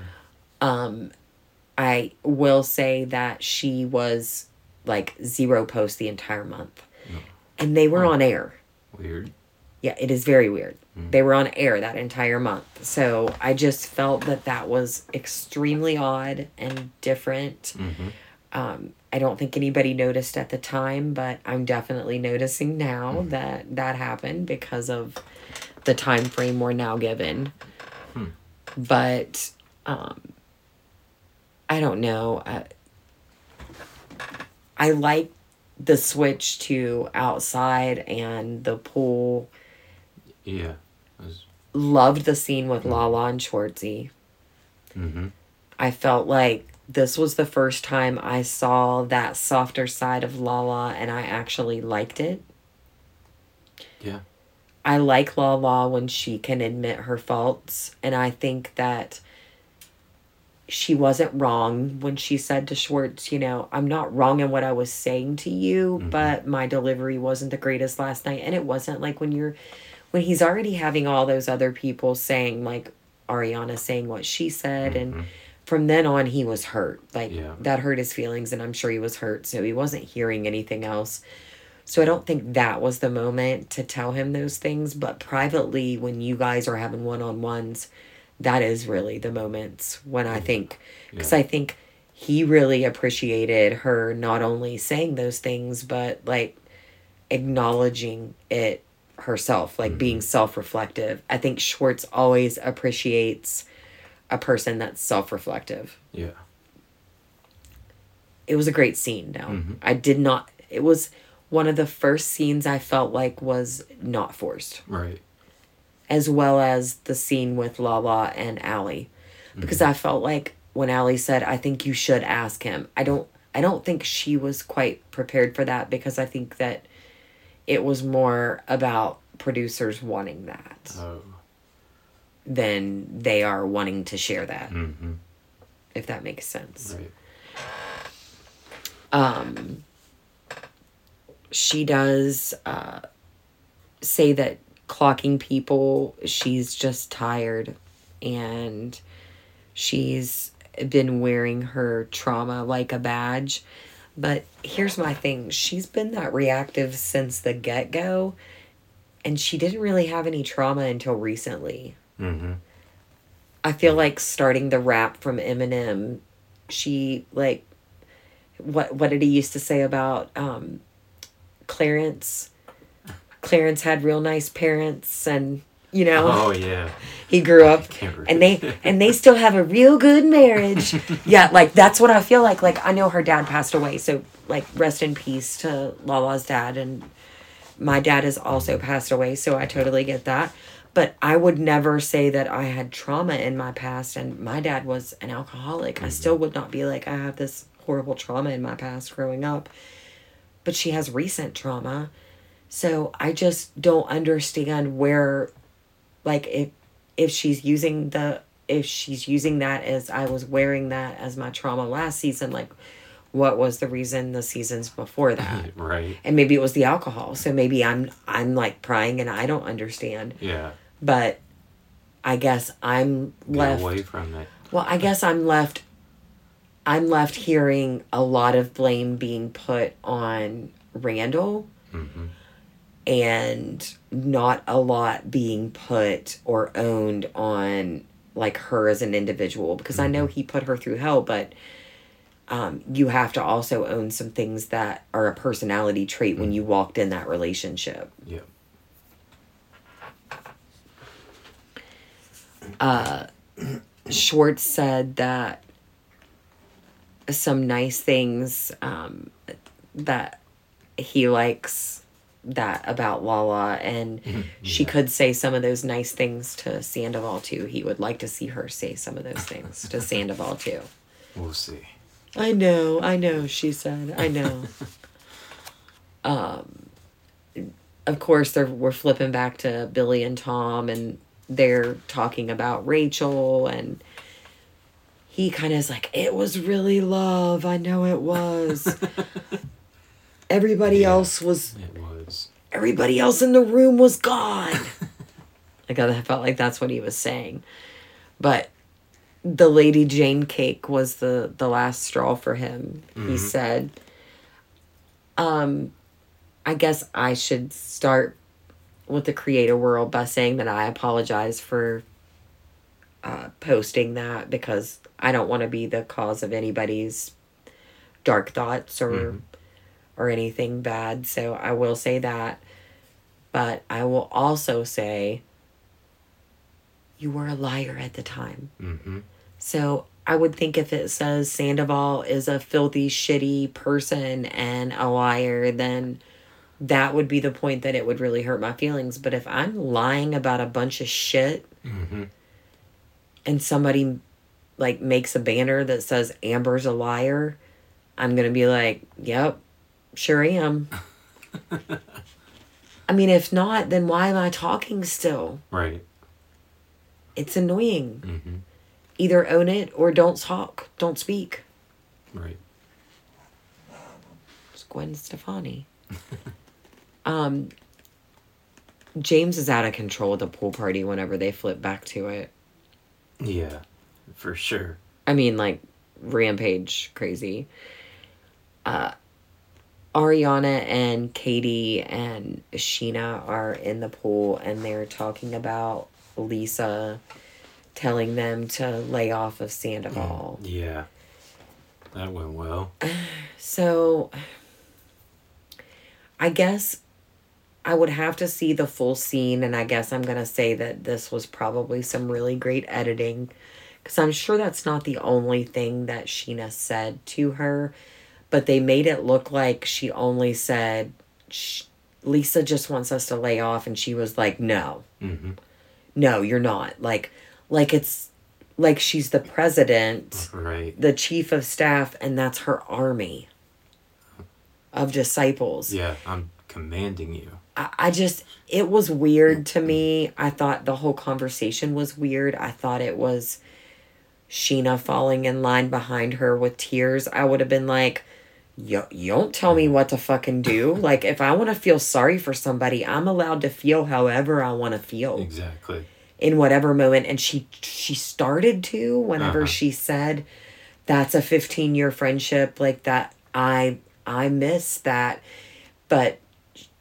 Um, I will say that she was like zero posts the entire month, oh. and they were hmm. on air. Weird. Yeah, it is very weird. Hmm. They were on air that entire month. So I just felt that that was extremely odd and different. Mm-hmm. Um, I don't think anybody noticed at the time, but I'm definitely noticing now that that happened because of the time frame we're now given. But um, I don't know. I, I like the switch to outside and the pool Yeah. Was, Loved the scene with Lala and Schwartzy. mm-hmm. I felt like this was the first time I saw that softer side of Lala and I actually liked it. Yeah. I like Lala when she can admit her faults and I think that she wasn't wrong when she said to Schwartz, you know, I'm not wrong in what I was saying to you, Mhm. but my delivery wasn't the greatest last night. And it wasn't like when you're, when he's already having all those other people saying, like Ariana saying what she said. And Mhm. From then on, he was hurt. Like Yeah. that hurt his feelings. And I'm sure he was hurt. So he wasn't hearing anything else. So I don't think that was the moment to tell him those things. But privately, when you guys are having one on ones, that is really the moments when I mm-hmm. think, because Yeah. I think he really appreciated her not only saying those things, but like acknowledging it herself, like being mm-hmm. self reflective. I think Schwartz always appreciates a person that's self reflective. Yeah. It was a great scene now. Mhm. I did not, it was one of the first scenes I felt like was not forced. Right. as well as the scene with Lala and Ally. Because I felt like when Ally said, I think you should ask him, I don't I don't think she was quite prepared for that because I think that it was more about producers wanting that Oh. Than they are wanting to share that, Mm-hmm. if that makes sense. Right. um she does uh say that clocking people she's just tired and she's been wearing her trauma like a badge but here's my thing she's been that reactive since the get-go and she didn't really have any trauma until recently Mm-hmm. I feel like starting the rap from Eminem, she like what what did he used to say about um Clarence? Clarence had real nice parents and you know Oh yeah. he grew up and they and they still have a real good marriage. yeah, like that's what I feel like. Like I know her dad passed away, so like rest in peace to Lala's dad and my dad has also passed away, so I totally get that. But I would never say that I had trauma in my past and my dad was an alcoholic. I still mm-hmm. would not be like I have this horrible trauma in my past growing up. But she has recent trauma. So I just don't understand where like if if she's using the if she's using that as I was wearing that as my trauma last season, like what was the reason the seasons before that? right. and maybe it was the alcohol. So maybe I'm I'm like prying and I don't understand. Yeah. But I guess I'm Get away from it. well, I guess I'm left I'm left hearing a lot of blame being put on Randall Mm-hmm. and not a lot being put or owned on like her as an individual because I know he put her through hell, but um, you have to also own some things that are a personality trait when you walked in that relationship. Yeah. Schwartz said that some nice things um, that he likes that about Lala, and she could say some of those nice things to Sandoval too. He would like to see her say some of those things to Sandoval too. We'll see. I know, I know, she said. I know. um of course they're we're flipping back to Billie and Tom and they're talking about Rachel and he kind of is like it was really love. I know it was. everybody Yeah. else was It was. everybody else in the room was gone. I like I felt like that's what he was saying. But the Lady Jane cake was the the last straw for him. He Mhm. said. Um I guess I should start with the creator world by saying that I apologize for uh, posting that because I don't want to be the cause of anybody's dark thoughts or Mhm. or anything bad. So I will say that. But I will also say you were a liar at the time. Mm-hmm. So I would think if it says Sandoval is a filthy, shitty person and a liar, then that would be the point that it would really hurt my feelings. But if I'm lying about a bunch of shit Mm-hmm. and somebody like makes a banner that says Amber's a liar, I'm gonna be like, Yep, sure am. I mean, if not, then why am I talking still? Right. It's annoying. Mm-hmm. Either own it or don't talk, don't speak. Right. It's Gwen Stefani. um, James is out of control at the pool party whenever they flip back to it. Yeah, for sure. I mean, like, rampage crazy. Uh, Ariana and Katie and Scheana are in the pool and they're talking about Lisa telling them to lay off of Sandoval. Yeah. That went well. So, I guess I would have to see the full scene, and I guess I'm going to say that this was probably some really great editing because I'm sure that's not the only thing that Scheana said to her, but they made it look like she only said, Lisa just wants us to lay off, and she was like, no, Mm-hmm. no, you're not. Like, like it's like she's the president Right. the chief of staff and that's her army of disciples Yeah, I'm commanding you. I, I just it was weird to me. I thought the whole conversation was weird. I thought it was scheana falling in line behind her with tears. I would have been like you, you don't tell me what to fucking do. Like if i want to feel sorry for somebody i'm allowed to feel however i want to feel. Exactly. in whatever moment. And she she started to whenever Uh-huh. she said that's a 15 year friendship. Like that i i miss that. But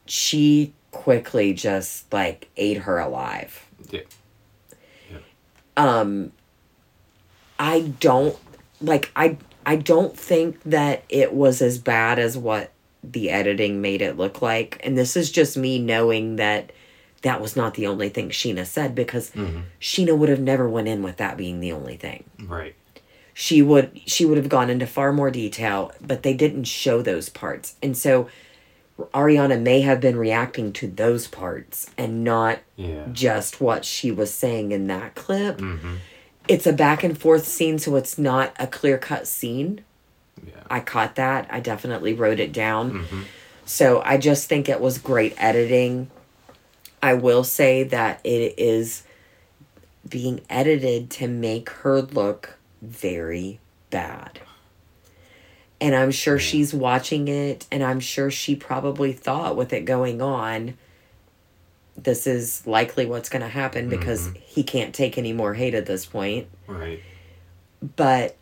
she quickly just like ate her alive Yeah. Yeah. Um i don't like i i don't think that it was as bad as what the editing made it look like and this is just me knowing that that was not the only thing scheana said because Mm-hmm. scheana would have never went in with that being the only thing Right. she would she would have gone into far more detail but they didn't show those parts and so ariana may have been reacting to those parts and not Yeah. just what she was saying in that clip Mm-hmm. it's a back and forth scene so it's not a clear cut scene Yeah. i caught that i definitely wrote it down Mm-hmm. so i just think it was great editing i will say that it is being edited to make her look very bad and i'm sure she's watching it and i'm sure she probably thought with it going on this is likely what's going to happen because mm-hmm. he can't take any more hate at this point Right. but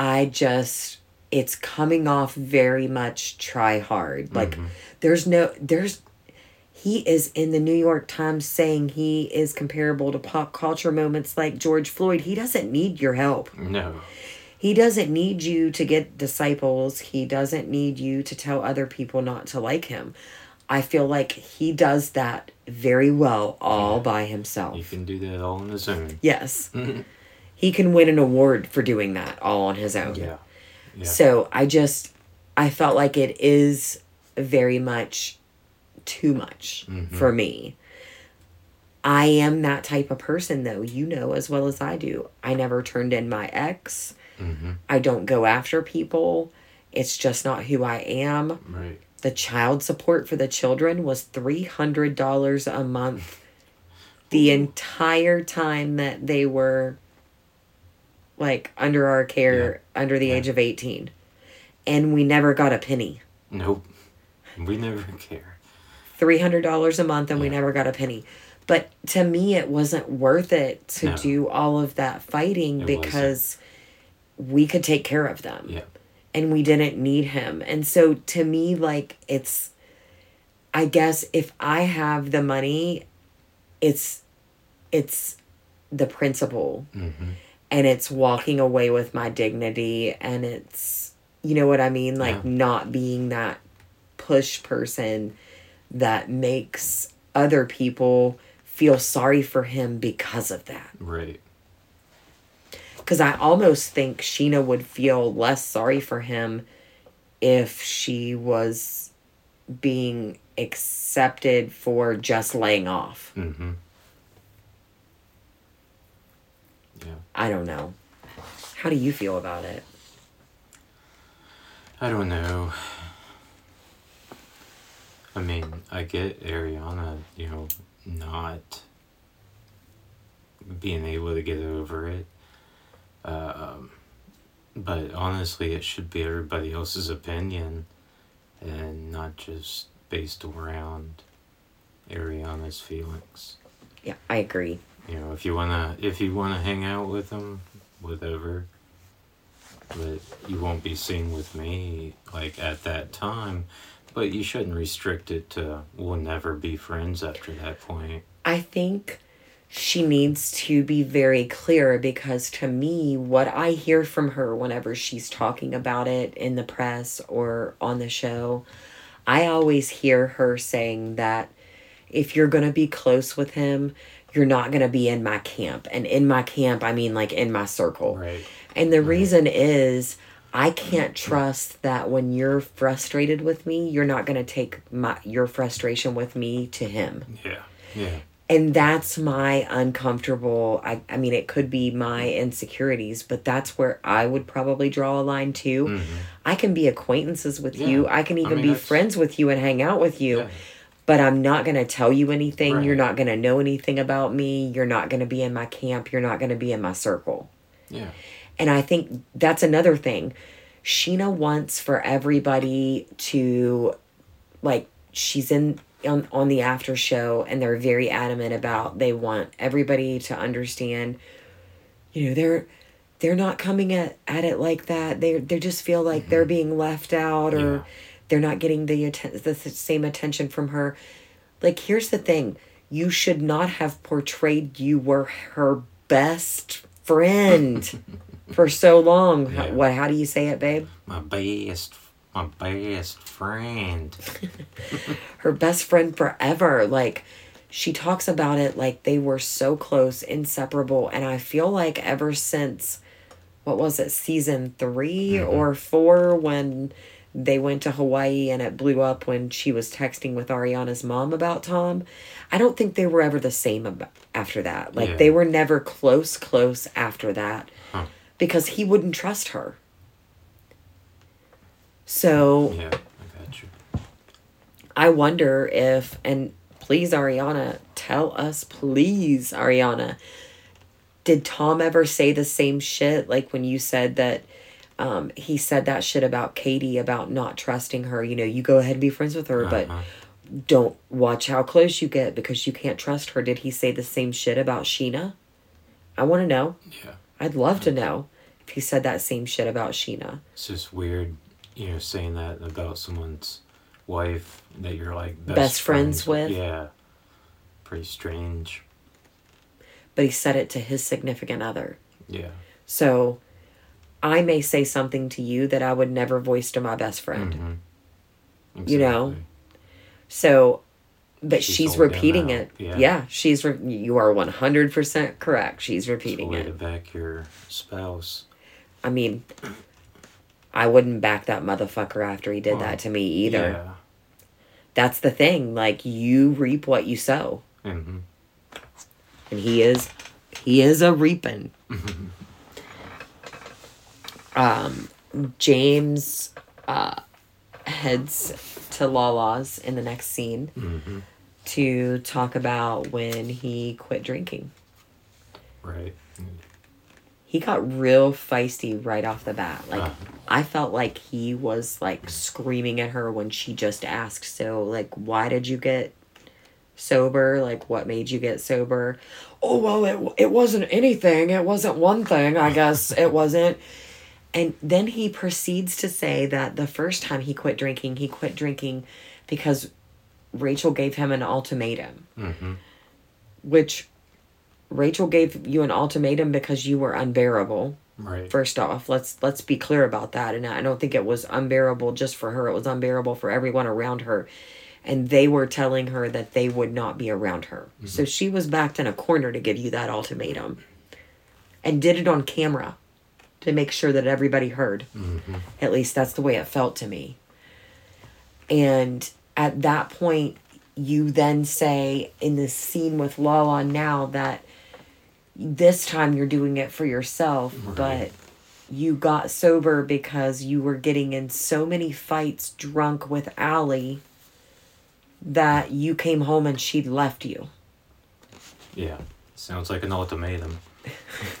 I just it's coming off very much try hard. Like mm-hmm. there's no there's he is in the New York Times saying he is comparable to pop culture moments like George Floyd. He doesn't need your help. No. He doesn't need you to get disciples. He doesn't need you to tell other people not to like him. I feel like he does that very well all by himself. You can do that all on his own. Yes. he can win an award for doing that all on his own. Yeah. Yeah. So I just I felt like it is very much too much mm-hmm. for me. I am that type of person though, you know as well as I do. I never turned in my ex. Mm-hmm. I don't go after people. It's just not who I am. Right. The child support for the children was $300 a month the entire time that they were like under our care under the Yeah. age of 18 and we never got a penny Nope. We never care. $300 a month and we never got a penny but to me it wasn't worth it to No. do all of that fighting It because we could take care of them Yeah. and we didn't need him. And so to me, like, it's, I guess if I have the money, it's, it's the principle Mm-hmm. and it's walking away with my dignity and it's, you know what I mean? Like, Yeah. not being that push person that makes other people feel sorry for him because of that Right. Because I almost think Scheana would feel less sorry for him if she was being accepted for just laying off. Mm-hmm. Yeah. I don't know. How do you feel about it? I don't know. I mean, I get Ariana, you know, not being able to get over it. Um, but honestly, it should be everybody else's opinion and not just based around Ariana's feelings. Yeah, I agree. You know, if you wanna if you wanna hang out with them, whatever. But you won't be seen with me like at that time. But you shouldn't restrict it to we'll never be friends after that point. I think she needs to be very clear because to me, what I hear from her whenever she's talking about it in the press or on the show, I always hear her saying that if you're going to be close with him, you're not going to be in my camp. And in my camp, I mean like in my circle. Right. And the reason is I can't mm-hmm. trust that when you're frustrated with me, you're not going to take my your frustration with me to him. Yeah. Yeah. And that's my uncomfortable I I mean it could be my insecurities, but that's where I would probably draw a line too. Mhm. I can be acquaintances with Yeah. you. I can I even mean, be that's- friends with you and hang out with you. Yeah. But I'm not going to tell you anything. You're not going to know anything about me. You're not going to be in my camp. You're not going to be in my circle. Yeah. And I think that's another thing. Scheana wants for everybody to like she's in on, on the after show and they're very adamant about they want everybody to understand you know they're they're not coming at, at it like that they they just feel like they're being left out or Mm-hmm. Yeah. they're not getting the atten- the same attention from her like here's the thing you should not have portrayed you were her best friend for so long Yeah. what how do you say it babe My best my best friend. her best friend forever. Like she talks about it like they were so close, inseparable. And I feel like ever since what was it, season 3 mm-hmm. or four, when they went to Hawaii and it blew up when she was texting with Ariana's mom about Tom. I don't think they were ever the same ab- after that. Like Yeah. they were never close, close after that Huh. because he wouldn't trust her. So Yeah, I got you. I wonder if, and please, Ariana, tell us, please, Ariana, did Tom ever say the same shit? Like when you said that um, he said that shit about Katie about not trusting her. You know, you go ahead and be friends with her, but Uh-huh. don't watch how close you get because you can't trust her. Did he say the same shit about Scheana? I want to know. Yeah. I'd love to know if he said that same shit about Scheana. It's just weird, you know, saying that about someone's wife that you're like best, Best friends with? Yeah. Pretty strange. But he said it to his significant other. Yeah. So I may say something to you that I would never voice to my best friend. Mhm. You know? So, but She's she's, repeating it. Yeah. Yeah, she's re- you are 100% correct. She's It's a repeating way it. to back your spouse. I mean, I wouldn't back that motherfucker after he did Well, that to me either. Yeah. That's the thing. Like you reap what you sow. Mm-hmm. And he is he is a reaping. um James uh heads to Lala's in the next scene Mm-hmm. to talk about when he quit drinking. Right. He got real feisty right off the bat. Like Uh. I felt like he was like screaming at her when she just asked, "So, like why did you get sober? Like what made you get sober?" Oh, well, it it wasn't anything. It wasn't one thing, I guess. it wasn't. And then he proceeds to say that the first time he quit drinking, he quit drinking because Rachel gave him an ultimatum, Mm-hmm. which Rachel gave you an ultimatum because you were unbearable. Right. First off, let's let's be clear about that. And I don't think it was unbearable just for her. It was unbearable for everyone around her. And they were telling her that they would not be around her. So she was backed in a corner to give you that ultimatum. And did it on camera to make sure that everybody heard. mm-hmm. At least that's the way it felt to me. And at that point, you then say in this scene with Lala now that this time you're doing it for yourself, Right. but you got sober because you were getting in so many fights drunk with Ally that you came home and she'd left you. Yeah. Sounds like an ultimatum.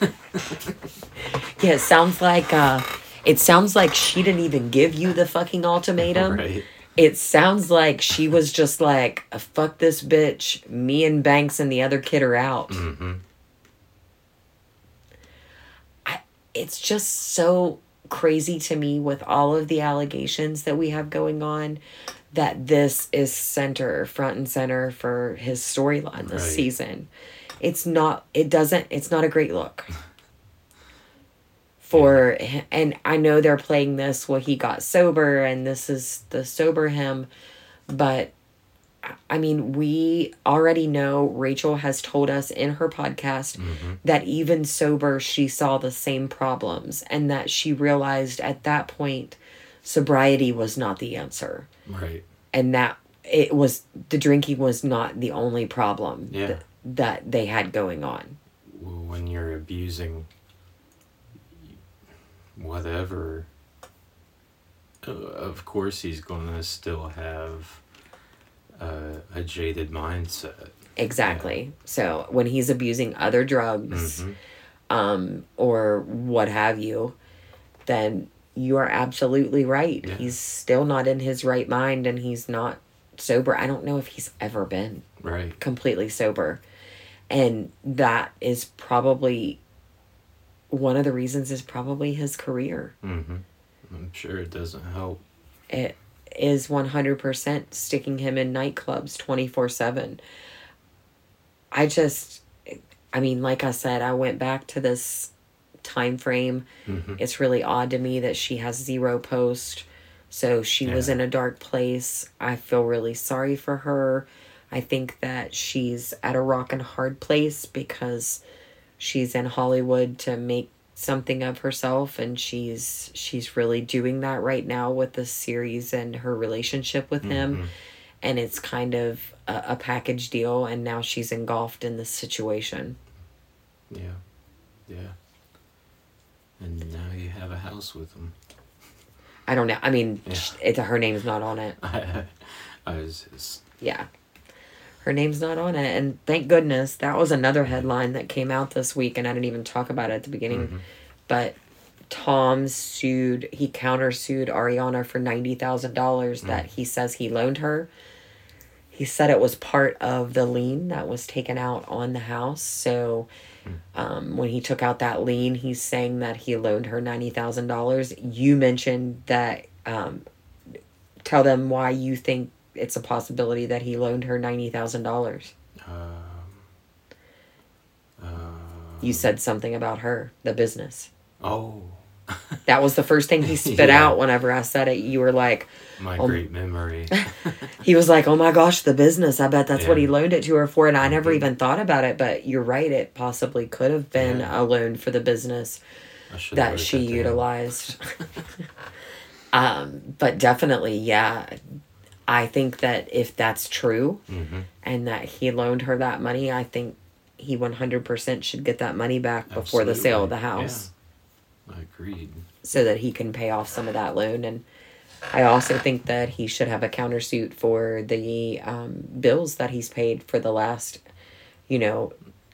Yeah, it sounds like uh it sounds like she didn't even give you the fucking ultimatum. Right. It sounds like she was just like, fuck this bitch. Me and Banks and the other kid are out. Mm-hmm. It's just so crazy to me with all of the allegations that we have going on that this is center, front and center for his storyline this Right. season. It's not, it doesn't, it's not a great look. For, and I know they're playing this, well, he got sober and this is the sober him, but I mean, we already know Rachel has told us in her podcast Mm-hmm. that even sober, she saw the same problems and that she realized at that point sobriety was not the answer Right. and that it was the drinking was not the only problem Yeah. th- that they had going on. when you're abusing whatever of course he's going to still have uh, a jaded mindset Exactly. So when he's abusing other drugs, Mhm. um, or what have you, then you are absolutely right. Yeah. He's still not in his right mind and he's not sober. I don't know if he's ever been right completely sober. And that is probably one of the reasons is probably his career. mm-hmm. i'm sure it doesn't help It is 100% sticking him in nightclubs 24/7. I just I mean, like I said, I went back to this time frame. mm-hmm. It's really odd to me that she has zero post. So she was in a dark place. I feel really sorry for her. I think that she's at a rock and hard place because she's in Hollywood to make something of herself and she's she's really doing that right now with the series and her relationship with him Mhm. and it's kind of a, a package deal and now she's engulfed in this situation. yeah yeah and now you have a house with him I don't know. I mean, Yeah. sh it, her name's not on it. I, I was just, Yeah. Her name's not on it. And thank goodness that was another headline that came out this week, and I didn't even talk about it at the beginning. Mhm. But Tom sued, he countersued Ariana for $90,000 that he says he loaned her. He said it was part of the lien that was taken out on the house. So um, when he took out that lien, he's saying that he loaned her $90,000. You mentioned that, um, tell them why you think it's a possibility that he loaned her $90,000. um, uh, You said something about her, the business. oh That was the first thing he spit Yeah. out whenever I said it. You were like, my Um, great memory he was like, oh my gosh, the business. I bet that's what he loaned it to her for. And I never Mhm. even thought about it, but you're right. It possibly could have been Yeah. a loan for the business that she utilized. um, but definitely, yeah. I think that if that's true Mm-hmm. and that he loaned her that money, I think he 100% should get that money back before the sale of the Absolutely. house. I agreed. so that he can pay off some of that loan. And I also think that he should have a countersuit for the um, bills that he's paid for the last, you know,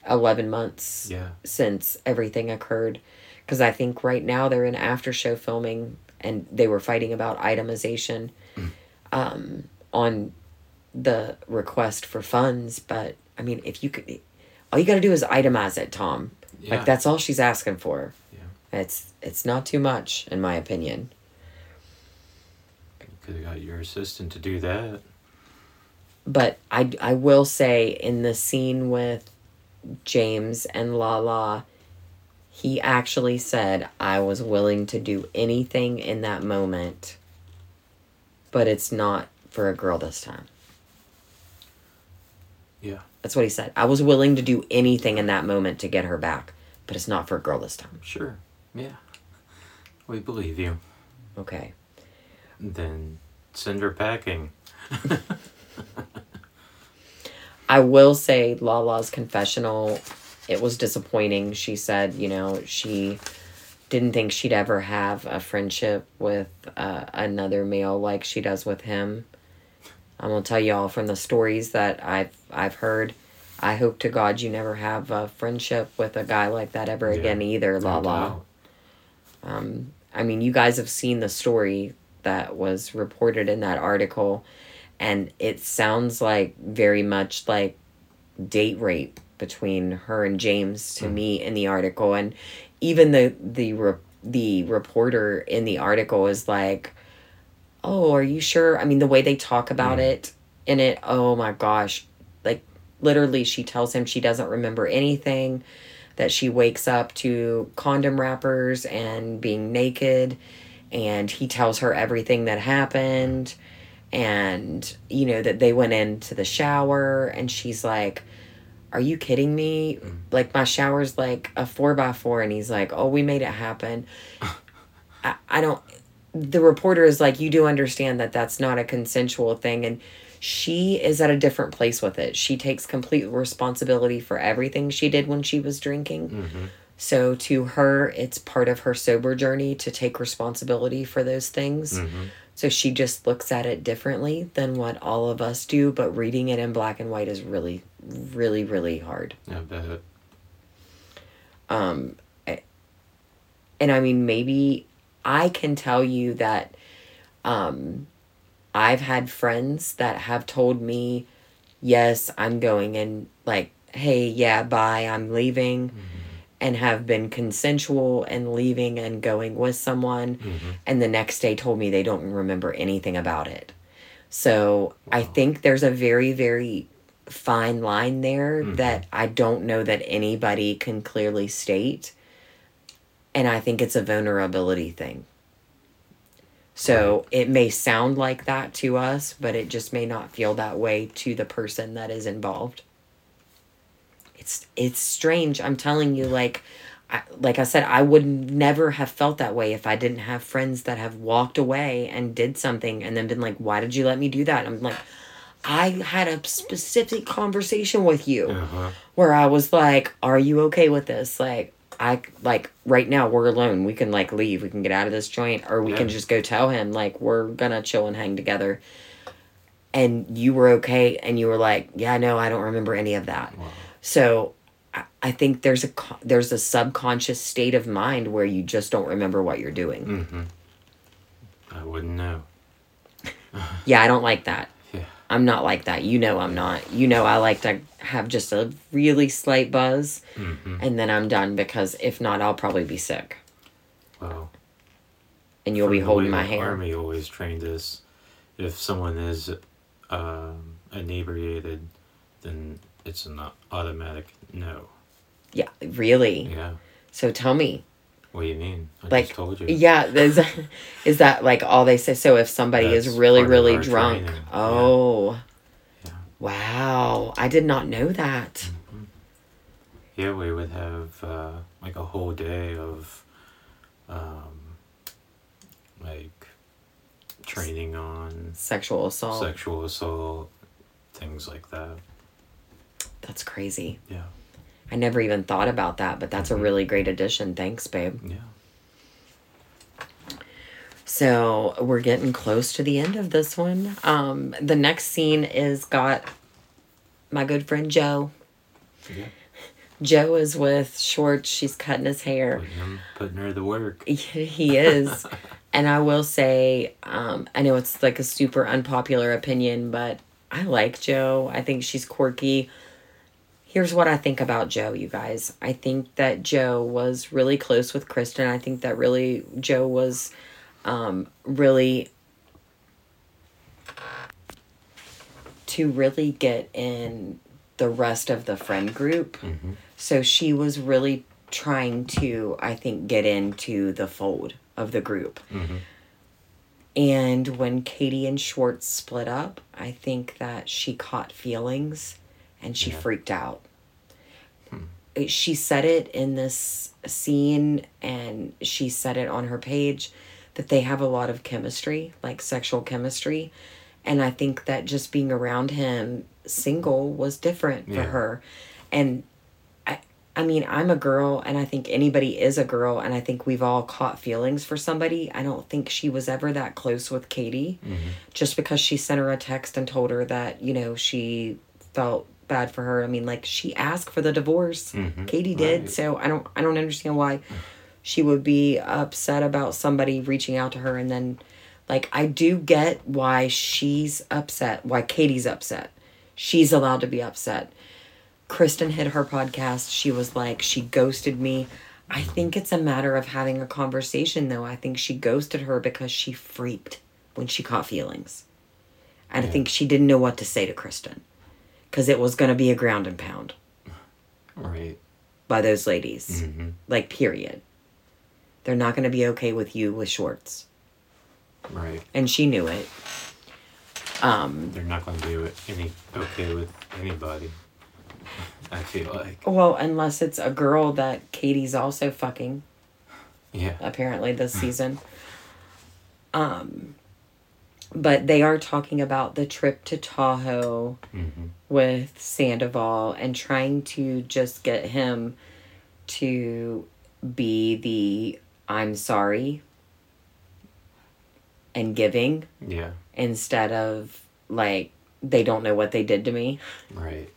11 months Yeah. since everything occurred. Because I think right now they're in after show filming and they were fighting about itemization um, on the request for funds. But I mean, if you could, all you got to do is itemize it, Tom. Yeah. Like that's all she's asking for. Yeah. It's it's not too much in my opinion. Could have got your assistant to do that. But I I will say in the scene with James and Lala, he actually said I was willing to do anything in that moment. But it's not for a girl this time. Yeah. That's what he said. I was willing to do anything in that moment to get her back, but it's not for a girl this time. Sure. Yeah. We believe you. Okay. Then send her packing. I will say Lala's confessional, it was disappointing. She said, you know, she didn't think she'd ever have a friendship with uh, another male like she does with him. I'm gonna tell y'all from the stories that I've I've heard. I hope to God you never have a friendship with a guy like that ever Yeah, again either, Lala. Um, I mean, you guys have seen the story that was reported in that article, and it sounds like very much like date rape between her and James to me in the article, and even the the re- the reporter in the article is like, "Oh, are you sure?" I mean, the way they talk about mm. it in it, oh my gosh, like literally, she tells him she doesn't remember anything that she wakes up to condom wrappers and being naked and he tells her everything that happened and you know that they went into the shower and she's like are you kidding me? Like my shower's like a four by four and he's like oh we made it happen. I, I don't the reporter is like you do understand that that's not a consensual thing and she is at a different place with it. She takes complete responsibility for everything she did when she was drinking. Mm-hmm. so to her it's part of her sober journey to take responsibility for those things. Mm-hmm. So she just looks at it differently than what all of us do but reading it in black and white is really really really hard. I bet. um and i mean maybe i can tell you that um i've had friends that have told me yes i'm going and like hey yeah bye i'm leaving and have been consensual and leaving and going with someone mm-hmm. and the next day told me they don't remember anything about it. So i think there's a very very fine line there mm-hmm. that i don't know that anybody can clearly state and i think it's a vulnerability thing. So it may sound like that to us but it just may not feel that way to the person that is involved it's it's strange. I'm telling you like I, like i said i would never have felt that way if i didn't have friends that have walked away and did something and then been like why did you let me do that? I'm like i had a specific conversation with you Uh-huh. where i was like are you okay with this? Like i like right now we're alone. We can like leave. We can get out of this joint or we can just go tell him like we're gonna chill and hang together and you were okay and you were like yeah no i don't remember any of that. Wow. So I, think there's a there's a subconscious state of mind where you just don't remember what you're doing. Mm-hmm. I wouldn't know. Yeah, I don't like that. Yeah. I'm not like that. You know I'm not. You know I like to have just a really slight buzz Mm-hmm. and then I'm done because if not I'll probably be sick Well, and you'll from be holding my hair. Army always trained us. If someone is um, inebriated, then it's an automatic no. Yeah, really. Yeah. So tell me. What do you mean? I Like just told you. yeah, is is that like all they say so if somebody is really really drunk. training. Oh. Yeah. Wow. I did not know that. Yeah, we would have uh, like a whole day of um, like training on Sexual assault. sexual assault, things like that. That's crazy. Yeah. I never even thought about that, but that's a Mhm. really great addition. Thanks, babe. Yeah. So we're getting close to the end of this one. Um, the next scene is got my good friend Joe. Yeah. Joe is with Schwartz. She's cutting his hair. Putting, him, putting her to work. He is. and I will say, um, I know it's like a super unpopular opinion, but I like Joe. I think she's quirky. Here's what I think about Joe, you guys. I think that Joe was really close with Kristen. I think that really Joe was um, really to really get in the rest of the friend group. hmm So she was really trying to, I think, get into the fold of the group. hmm And when Katie and Schwartz split up, I think that she caught feelings and she Yeah. freaked out. Hmm. She said it in this scene and she said it on her page that they have a lot of chemistry, like sexual chemistry. And I think that just being around him single was different Yeah. for her. And I I mean, I'm a girl and I think anybody is a girl and I think we've all caught feelings for somebody. I don't think she was ever that close with Katie Mm-hmm. just because she sent her a text and told her that, you know, she felt bad for her. I mean, like she asked for the divorce. Mhm. Katie did. Right. So I don't I don't understand why she would be upset about somebody reaching out to her and then like I do get why she's upset, why Katie's upset. She's allowed to be upset. Kristen hit her podcast. She was like, she ghosted me. I think it's a matter of having a conversation, though. I think she ghosted her because she freaked when she caught feelings. And I think she didn't know what to say to Kristen because it was going to be a ground and pound Right. by those ladies. hmm Like, period. They're not going to be okay with you with Schwartz. Right. And she knew it. Um, They're not going to be any okay with anybody. I feel like. well, unless it's a girl that Katie's also fucking. Yeah. apparently this season. Um, but they are talking about the trip to Tahoe hmm with Sandoval and trying to just get him to be the I'm sorry and giving Yeah. instead of like they don't know what they did to me Right.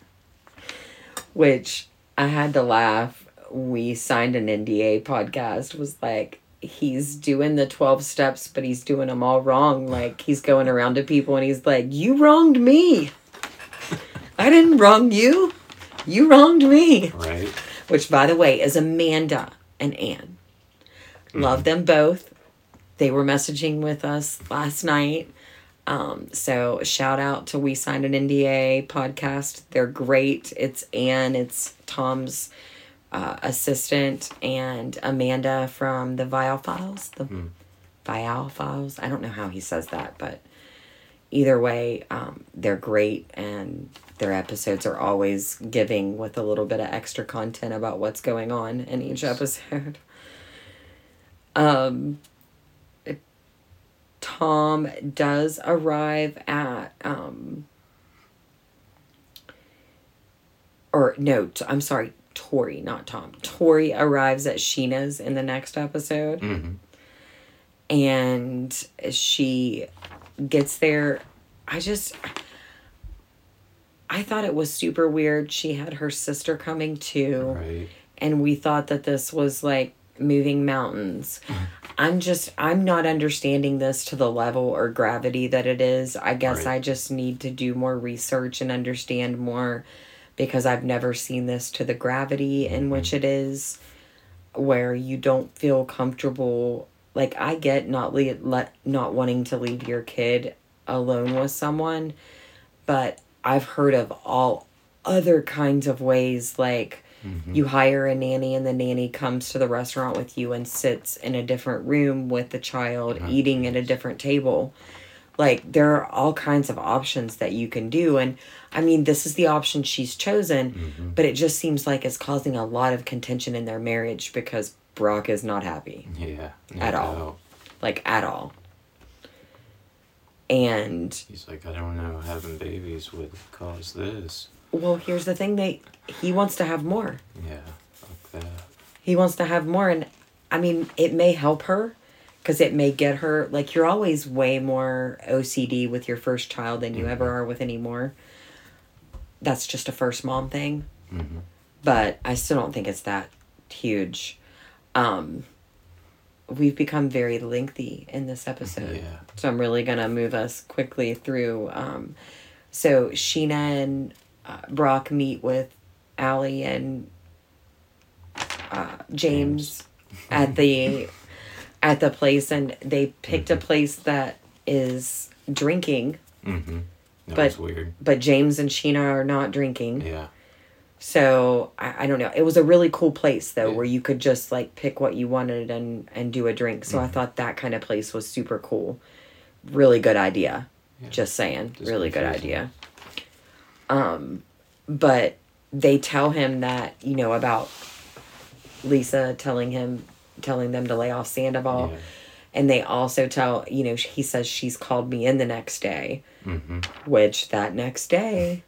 which I had to laugh. We signed an NDA podcast was like he's doing the 12 steps but he's doing them all wrong like he's going around to people and he's like you wronged me. I didn't wrong you. You wronged me. Right. Which by the way is Amanda and Anne. Love them both. They were messaging with us last night. Um, so shout out to We Signed an NDA podcast. They're great. It's Anne, it's Tom's uh, assistant, and Amanda from the Vial Files. The Mm. Vial Files. I don't know how he says that, but either way, um, they're great and their episodes are always giving with a little bit of extra content about what's going on in each episode. Um, Tom does arrive at um or no, I'm sorry, Tori, not Tom. Tori arrives at Scheana's in the next episode hmm and she gets there. I just I thought it was super weird. She had her sister coming too Right. and we thought that this was like moving mountains. I'm just I'm not understanding this to the level or gravity that it is. I guess Right. I just need to do more research and understand more because I've never seen this to the gravity in which it is where you don't feel comfortable like I get not le- let not wanting to leave your kid alone with someone, but I've heard of all other kinds of ways like Mhm. you hire a nanny and the nanny comes to the restaurant with you and sits in a different room with the child Oh, eating at a different table like there are all kinds of options that you can do and i mean this is the option she's chosen Mhm. but it just seems like it's causing a lot of contention in their marriage because brock is not happy Yeah. At all. No. like at all and He's like, I don't know, having babies would cause this. well here's the thing they he wants to have more Yeah. Fuck that. he wants to have more and i mean it may help her because it may get her like you're always way more ocd with your first child than you ever are with any more. That's just a first mom thing. Hmm but i still don't think it's that huge. Um we've become very lengthy in this episode. Yeah. so i'm really gonna move us quickly through um so scheana and uh, brock meet with Ally and uh, James. at the at the place, and they picked a place that is drinking, hmm That But- weird. but James and Scheana are not drinking. Yeah. So I, I don't know. It was a really cool place though, Yeah. where you could just like pick what you wanted and and do a drink. So I Mhm. thought that kind of place was super cool. Really good idea. Yeah. Just saying, Just really good idea. Um, but they tell him that you know about Lisa telling him telling them to lay off Sandoval, Yeah. And they also tell, you know, he says she's called me in the next day, Mm-hmm. which that next day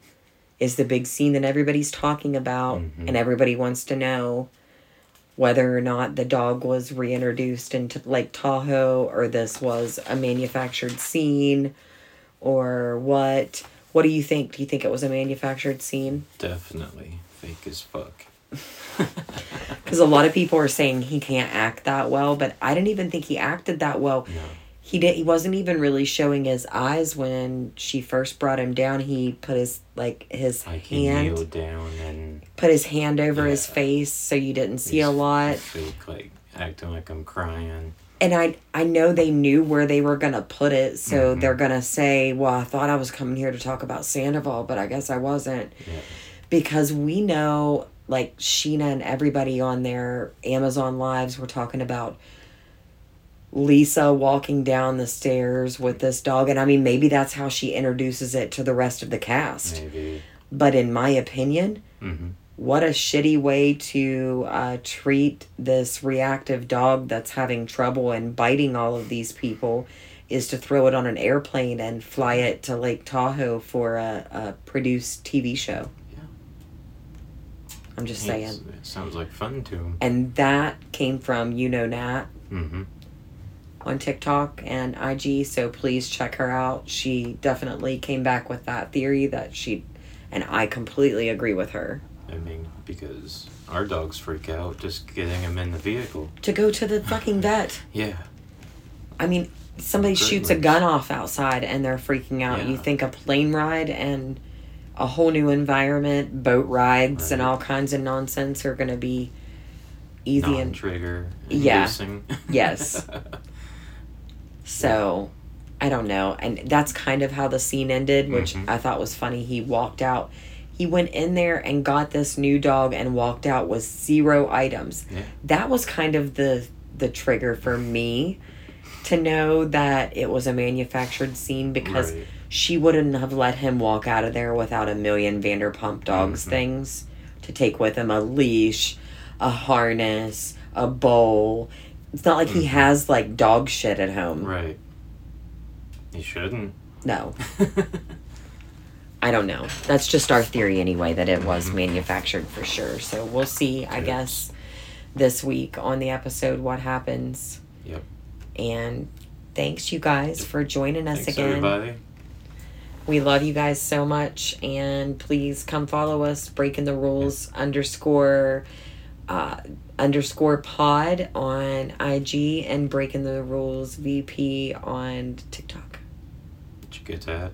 is the big scene that everybody's talking about Mhm. and everybody wants to know whether or not the dog was reintroduced into Lake Tahoe or this was a manufactured scene or what. What do you think? Do you think it was a manufactured scene? Definitely fake as fuck. Because a lot of people are saying he can't act that well, but I didn't even think he acted that well. No. He did. He wasn't even really showing his eyes when she first brought him down. He put his like his Like hand, down and put his hand over his face, so you didn't see a lot. Fake, like acting like I'm crying. And I I know they knew where they were gonna put it, so Mhm. they're gonna say, "Well, I thought I was coming here to talk about Sandoval, but I guess I wasn't," Yeah. because we know like Scheana and everybody on their Amazon lives were talking about Lisa walking down the stairs with this dog, and I mean maybe that's how she introduces it to the rest of the cast. Maybe. But in my opinion, Mm-hmm. what a shitty way to uh, treat this reactive dog that's having trouble and biting all of these people is to throw it on an airplane and fly it to Lake Tahoe for a, a produced TV show. Yeah. I'm just saying. It sounds like fun to him. And that came from You Know Nat Mm-hmm. on TikTok and IG, so please check her out. She definitely came back with that theory that she, and I completely agree with her. I mean, because our dogs freak out just getting him in the vehicle. To go to the fucking vet. Yeah. I mean, somebody shoots a gun off outside and they're freaking out. You think a plane ride and a whole new environment, boat rides and all kinds of nonsense are going to be easy and Non-trigger. Yeah. Yes. so I don't know. And that's kind of how the scene ended, which Mhm. I thought was funny. He walked out. He went in there and got this new dog and walked out with zero items. Yeah. That was kind of the the trigger for me to know that it was a manufactured scene because Right. She wouldn't have let him walk out of there without a million Vanderpump Dogs Mhm. things to take with him a leash, a harness, a bowl. It's not like he Mhm. has like dog shit at home. Right. He shouldn't. No, I don't know. That's just our theory anyway that it was Mhm. manufactured for sure. So we'll see, I guess, this week on the episode what happens. Yep. And thanks you guys for joining us Thanks, again. everybody. We love you guys so much, and please come follow us. Breaking the rules underscore uh, underscore pod on IG and breaking the rules VP on TikTok. Did you get that?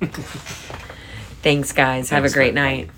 Thanks, guys. Have a great night.